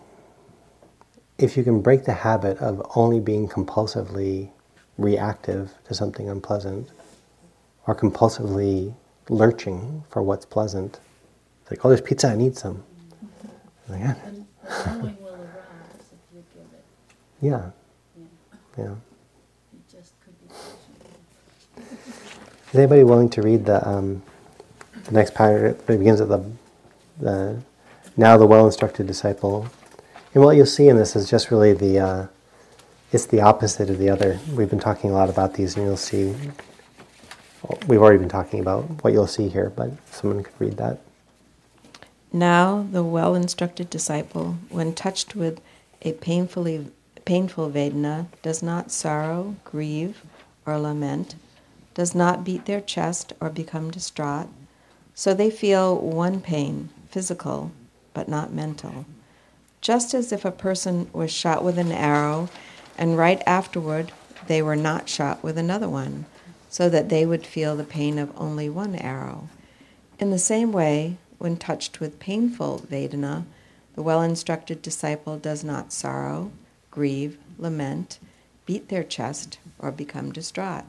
if you can break the habit of only being compulsively reactive to something unpleasant or compulsively lurching for what's pleasant it's like oh there's pizza I need some like, yeah. And knowing will arise if you give it. yeah Yeah. yeah You just could be patient. Is anybody willing to read the, um, the next paragraph? It begins at the, the now the well-instructed disciple. And what you'll see in this is just really the, uh, it's the opposite of the other. We've been talking a lot about these, and you'll see. We've already been talking about what you'll see here, but someone could read that. Now, the well instructed disciple, when touched with a painfully, painful Vedana, does not sorrow, grieve, or lament, does not beat their chest or become distraught. So they feel one pain, physical, but not mental. Just as if a person was shot with an arrow and right afterward they were not shot with another one, so that they would feel the pain of only one arrow. In the same way, when touched with painful Vedana, the well instructed disciple does not sorrow, grieve, lament, beat their chest, or become distraught.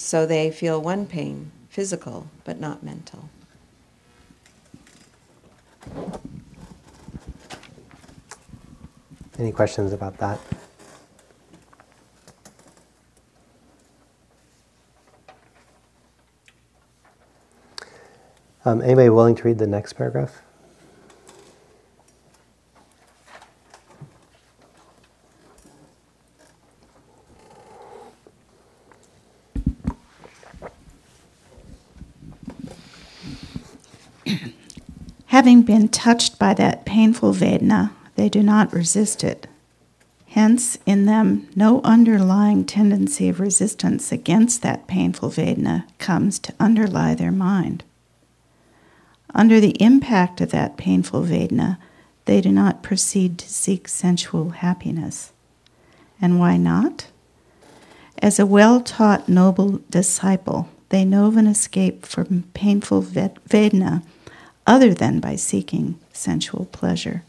So they feel one pain, physical, but not mental. Any questions about that? Um, anybody willing to read the next paragraph? Having been touched by that painful Vedana, they do not resist it. Hence, in them, no underlying tendency of resistance against that painful Vedana comes to underlie their mind. Under the impact of that painful Vedana, they do not proceed to seek sensual happiness. And why not? As a well taught noble disciple, they know of an escape from painful Vedana other than by seeking sensual pleasure.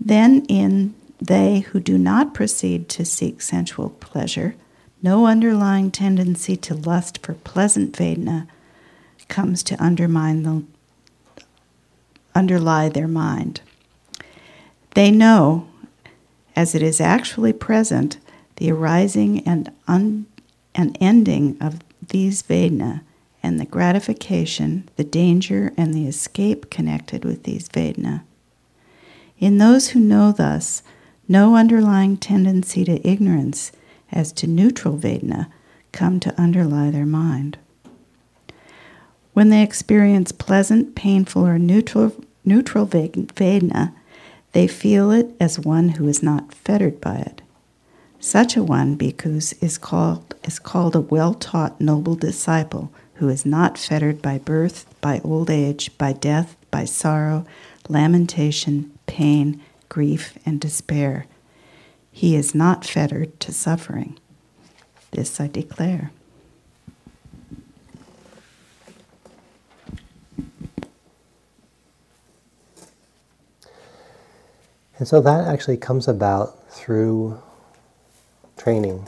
Then, in they who do not proceed to seek sensual pleasure, no underlying tendency to lust for pleasant Vedana comes to undermine the, underlie their mind. They know, as it is actually present, the arising and, un, and ending of these Vedana and the gratification, the danger, and the escape connected with these Vedana. In those who know thus, no underlying tendency to ignorance as to neutral Vedana come to underlie their mind. When they experience pleasant, painful, or neutral, neutral Vedana, they feel it as one who is not fettered by it. Such a one, bhikkhus, is called, is called a well taught noble disciple who is not fettered by birth, by old age, by death, by sorrow, lamentation, pain, grief, and despair. He is not fettered to suffering. This I declare. And so that actually comes about through training.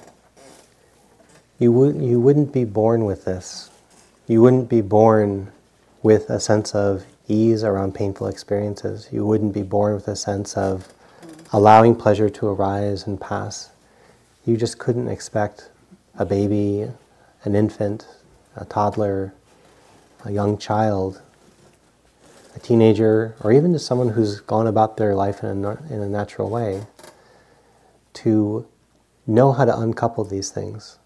You, would, you wouldn't be born with this. You wouldn't be born with a sense of ease around painful experiences. You wouldn't be born with a sense of allowing pleasure to arise and pass. You just couldn't expect a baby, an infant, a toddler, a young child, a teenager, or even just someone who's gone about their life in a, in a natural way to know how to uncouple these things.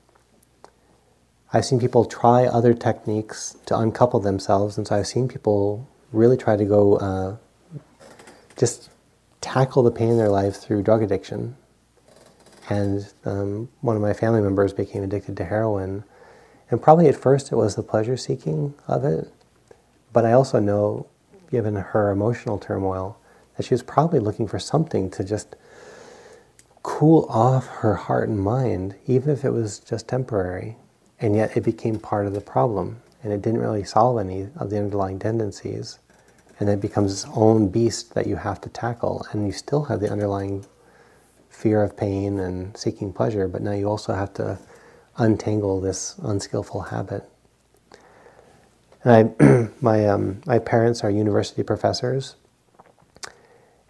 I've seen people try other techniques to uncouple themselves, and so I've seen people really try to go uh, just tackle the pain in their life through drug addiction. And um, one of my family members became addicted to heroin. And probably at first it was the pleasure seeking of it. But I also know, given her emotional turmoil, that she was probably looking for something to just cool off her heart and mind, even if it was just temporary. And yet it became part of the problem, and it didn't really solve any of the underlying tendencies. And it becomes its own beast that you have to tackle, and you still have the underlying fear of pain and seeking pleasure, but now you also have to untangle this unskillful habit. And I, my, um, my parents are university professors,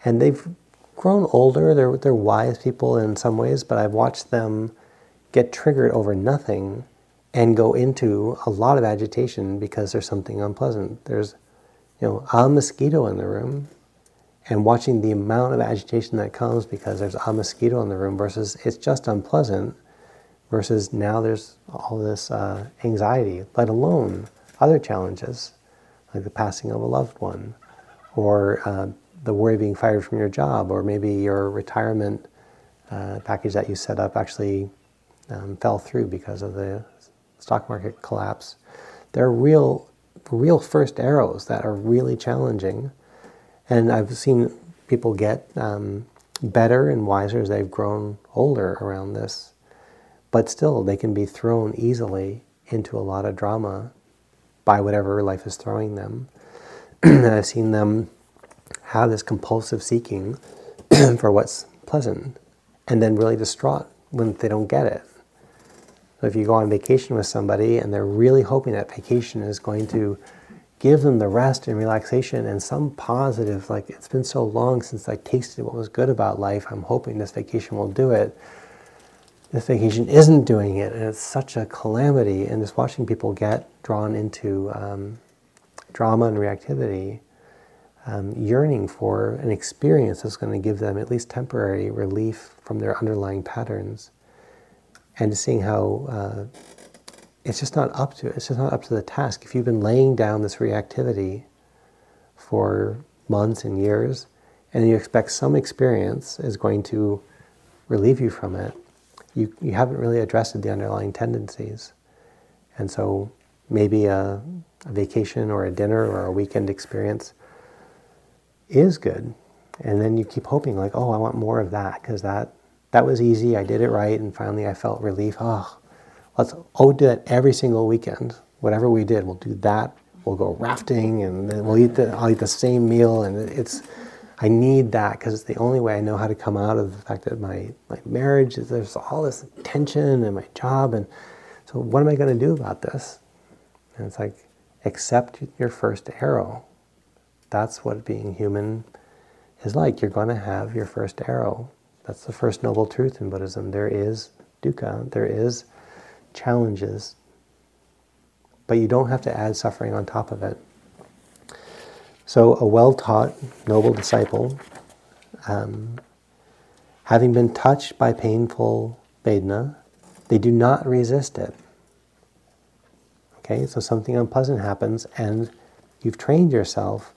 and they've grown older. They're, they're wise people in some ways, but I've watched them get triggered over nothing and go into a lot of agitation because there's something unpleasant. There's, you know, a mosquito in the room, and watching the amount of agitation that comes because there's a mosquito in the room versus it's just unpleasant, versus now there's all this uh, anxiety, let alone other challenges like the passing of a loved one, or uh, the worry of being fired from your job, or maybe your retirement uh, package that you set up actually um, fell through because of the stock market collapse. They're real, real first arrows that are really challenging. And I've seen people get um, better and wiser as they've grown older around this. But still, they can be thrown easily into a lot of drama by whatever life is throwing them. and I've seen them have this compulsive seeking for what's pleasant and then really distraught when they don't get it. So if you go on vacation with somebody and they're really hoping that vacation is going to give them the rest and relaxation and some positive, like it's been so long since I tasted what was good about life. I'm hoping this vacation will do it. This vacation isn't doing it, and it's such a calamity. And just watching people get drawn into um, drama and reactivity, um, yearning for an experience that's going to give them at least temporary relief from their underlying patterns, and seeing how uh, it's just not up to it's just not up to the task. If you've been laying down this reactivity for months and years, and you expect some experience is going to relieve you from it, you, you haven't really addressed the underlying tendencies. And so maybe a, a vacation or a dinner or a weekend experience is good. And then you keep hoping like, oh, I want more of that because that that was easy. I did it right, and finally I felt relief. Oh, let's oh do that every single weekend. Whatever we did, we'll do that. We'll go rafting, and then we'll eat the I'll eat the same meal, and it's. I need that because it's the only way I know how to come out of the fact that my, my marriage is there's all this tension and my job and so what am I going to do about this? And it's like accept your first arrow. That's what being human is like. You're going to have your first arrow. That's the first noble truth in Buddhism. There is dukkha, there is challenges, but you don't have to add suffering on top of it. So, a well taught, noble disciple, um, having been touched by painful Vedana, they do not resist it. Okay, so something unpleasant happens, and you've trained yourself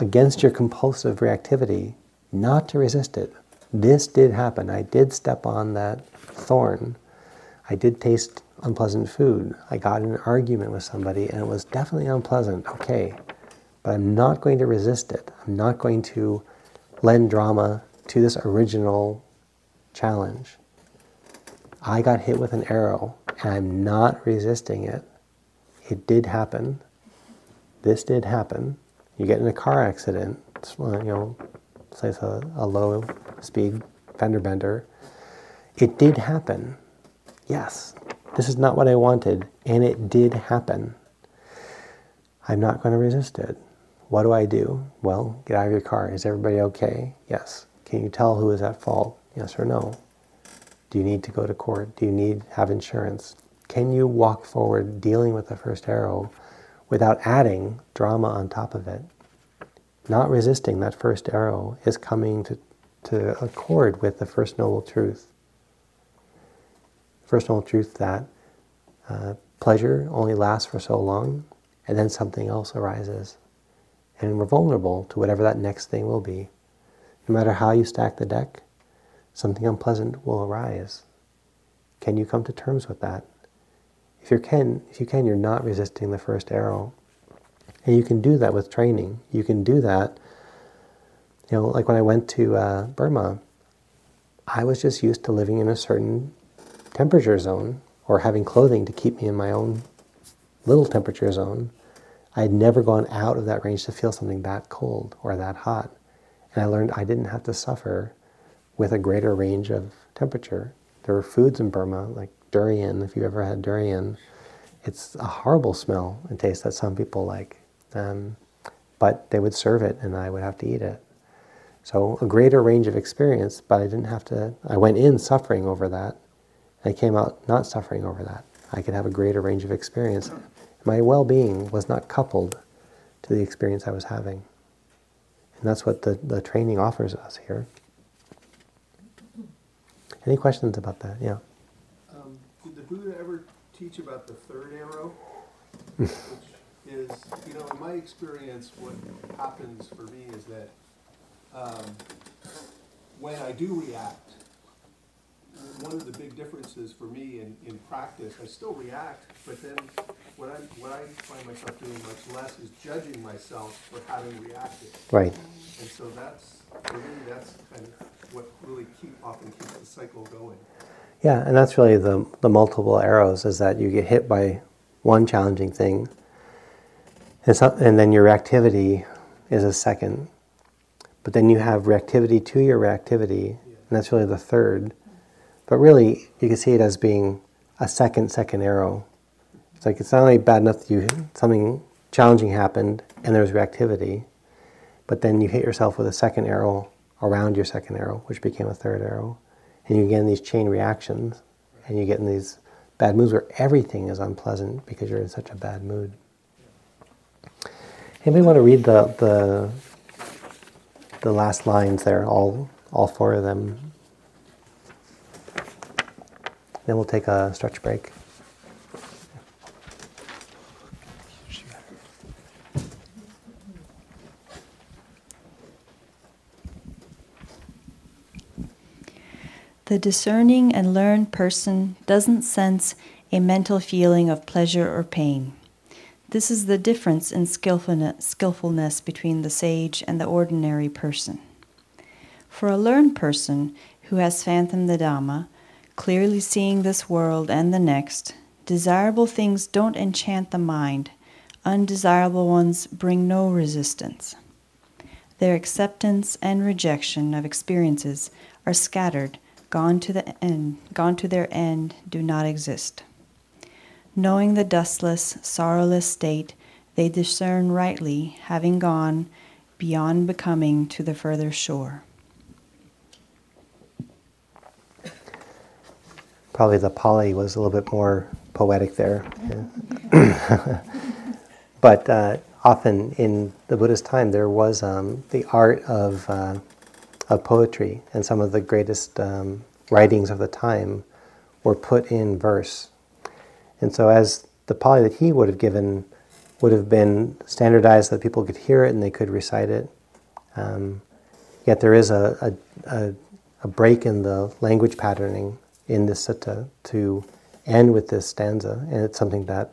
against your compulsive reactivity not to resist it. This did happen. I did step on that thorn. I did taste unpleasant food. I got in an argument with somebody, and it was definitely unpleasant. Okay, but I'm not going to resist it. I'm not going to lend drama to this original challenge. I got hit with an arrow and I'm not resisting it. It did happen. This did happen. You get in a car accident, you know, it's a, a low speed fender bender. It did happen. Yes, this is not what I wanted, and it did happen. I'm not going to resist it. What do I do? Well, get out of your car. Is everybody okay? Yes. Can you tell who is at fault? Yes or no? Do you need to go to court? Do you need have insurance? Can you walk forward dealing with the first arrow without adding drama on top of it? Not resisting that first arrow is coming to, to accord with the first noble truth. First noble truth that uh, pleasure only lasts for so long, and then something else arises and we're vulnerable to whatever that next thing will be. No matter how you stack the deck, something unpleasant will arise. Can you come to terms with that? If you can, if you can, you're not resisting the first arrow. And you can do that with training. You can do that. You know, like when I went to uh, Burma, I was just used to living in a certain temperature zone or having clothing to keep me in my own little temperature zone. I had never gone out of that range to feel something that cold or that hot. And I learned I didn't have to suffer with a greater range of temperature. There were foods in Burma, like durian, if you ever had durian. It's a horrible smell and taste that some people like. Um, but they would serve it and I would have to eat it. So a greater range of experience, but I didn't have to, I went in suffering over that. I came out not suffering over that. I could have a greater range of experience my well being was not coupled to the experience I was having. And that's what the, the training offers us here. Any questions about that? Yeah. Um, did the Buddha ever teach about the third arrow? Which is, you know, in my experience, what happens for me is that um, when I do react, one of the big differences for me in, in practice, I still react, but then what I, what I find myself doing much less is judging myself for having reacted. Right. And so that's, for me, that's kind of what really keep, often keeps the cycle going. Yeah, and that's really the, the multiple arrows is that you get hit by one challenging thing, and, so, and then your reactivity is a second. But then you have reactivity to your reactivity, and that's really the third. But really, you can see it as being a second, second arrow. It's like it's not only bad enough that you something challenging happened and there was reactivity, but then you hit yourself with a second arrow around your second arrow, which became a third arrow, and you get in these chain reactions, and you get in these bad moods where everything is unpleasant because you're in such a bad mood. Anybody want to read the the the last lines there, all all four of them? Then we'll take a stretch break. The discerning and learned person doesn't sense a mental feeling of pleasure or pain. This is the difference in skillfulness, between the sage and the ordinary person. For a learned person who has fathomed the Dhamma, clearly seeing this world and the next, desirable things don't enchant the mind, undesirable ones bring no resistance. Their acceptance and rejection of experiences are scattered gone to the end, gone to their end, do not exist. Knowing the dustless, sorrowless state, they discern rightly, having gone beyond becoming to the further shore. Probably the Pali was a little bit more poetic there. Yeah. but uh, often in the Buddhist time, there was um, the art of uh, of poetry, and some of the greatest um, writings of the time were put in verse. And so, as the Pali that he would have given would have been standardized so that people could hear it and they could recite it. Um, yet there is a, a, a, a break in the language patterning in this sutta to end with this stanza, and it's something that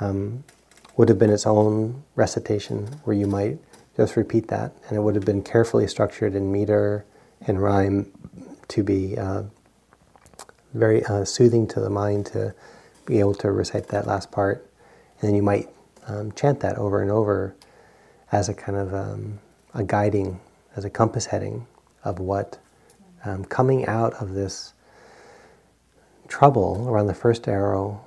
um, would have been its own recitation where you might just repeat that, and it would have been carefully structured in meter and rhyme to be uh, very uh, soothing to the mind to be able to recite that last part, and then you might um, chant that over and over as a kind of um, a guiding, as a compass heading of what um, coming out of this trouble around the first arrow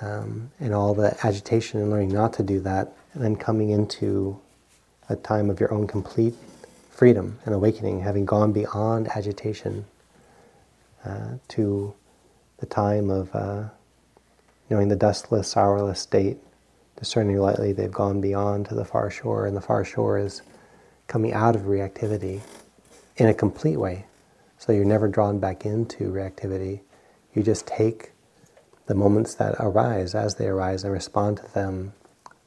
um, and all the agitation and learning not to do that, and then coming into a time of your own complete freedom and awakening, having gone beyond agitation uh, to the time of uh, knowing the dustless, sorrowless state, discerning lightly they've gone beyond to the far shore, and the far shore is coming out of reactivity in a complete way. So you're never drawn back into reactivity. You just take the moments that arise as they arise and respond to them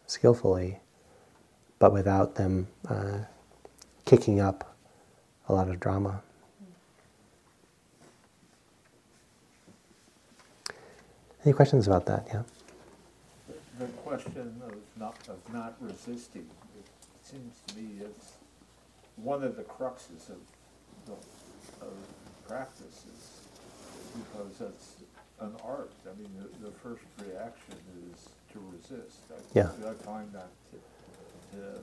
skillfully but without them uh, kicking up a lot of drama. Any questions about that? Yeah. The question of not, of not resisting, it seems to me it's one of the cruxes of, the, of because it's an art. I mean, the, the first reaction is to resist. I, yeah. I find that uh,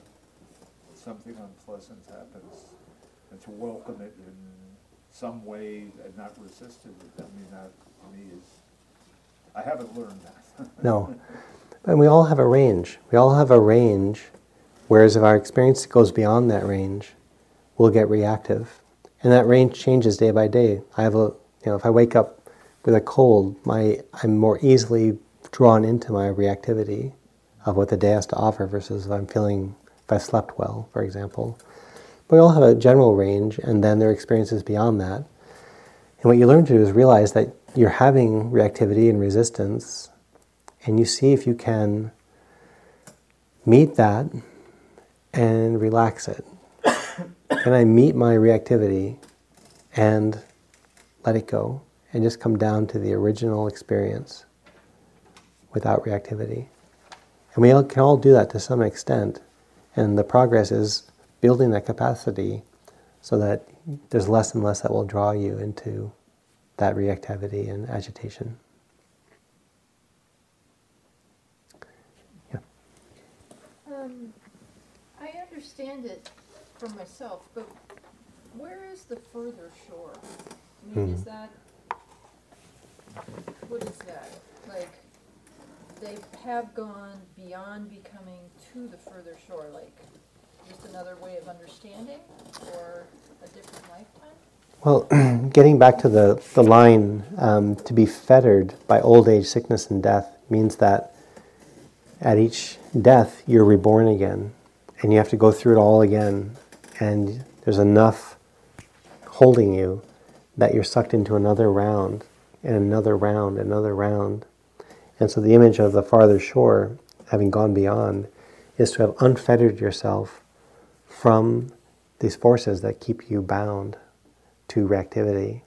something unpleasant happens, and to welcome it in some way and not resist it, I mean, that to me is, I haven't learned that. no. And we all have a range. We all have a range, whereas if our experience goes beyond that range, we'll get reactive. And that range changes day by day. I have a, you know, if I wake up with a cold, my, I'm more easily drawn into my reactivity of what the day has to offer versus if I'm feeling, if I slept well, for example. But we all have a general range, and then there are experiences beyond that. And what you learn to do is realize that you're having reactivity and resistance, and you see if you can meet that and relax it. can I meet my reactivity and let it go and just come down to the original experience without reactivity? And we all can all do that to some extent. And the progress is building that capacity so that there's less and less that will draw you into that reactivity and agitation. Yeah. Um, I understand it for myself, but where is the further shore? I mean, Hmm. is that, what is that? Like, they have gone beyond becoming to the further shore, like just another way of understanding or a different lifetime? Well, getting back to the, the line, um, to be fettered by old age, sickness, and death means that at each death, you're reborn again. And you have to go through it all again. And there's enough holding you that you're sucked into another round, and another round, another round. And so the image of the farther shore, having gone beyond, is to have unfettered yourself from these forces that keep you bound to reactivity,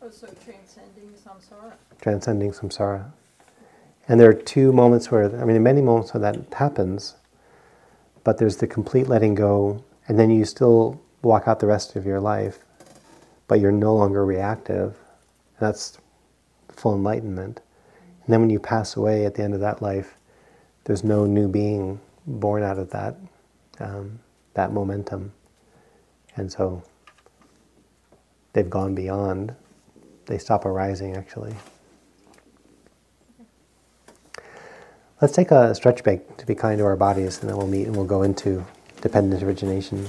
Oh, so transcending samsara. transcending samsara. And there are two moments where, I mean, many moments where that happens, but there's the complete letting go, and then you still walk out the rest of your life, but you're no longer reactive. And that's full enlightenment. And then when you pass away at the end of that life, there's no new being born out of that, um, that momentum. And so they've gone beyond, they stop arising actually. Let's take a stretch break to be kind to our bodies, and then we'll meet and we'll go into dependent origination.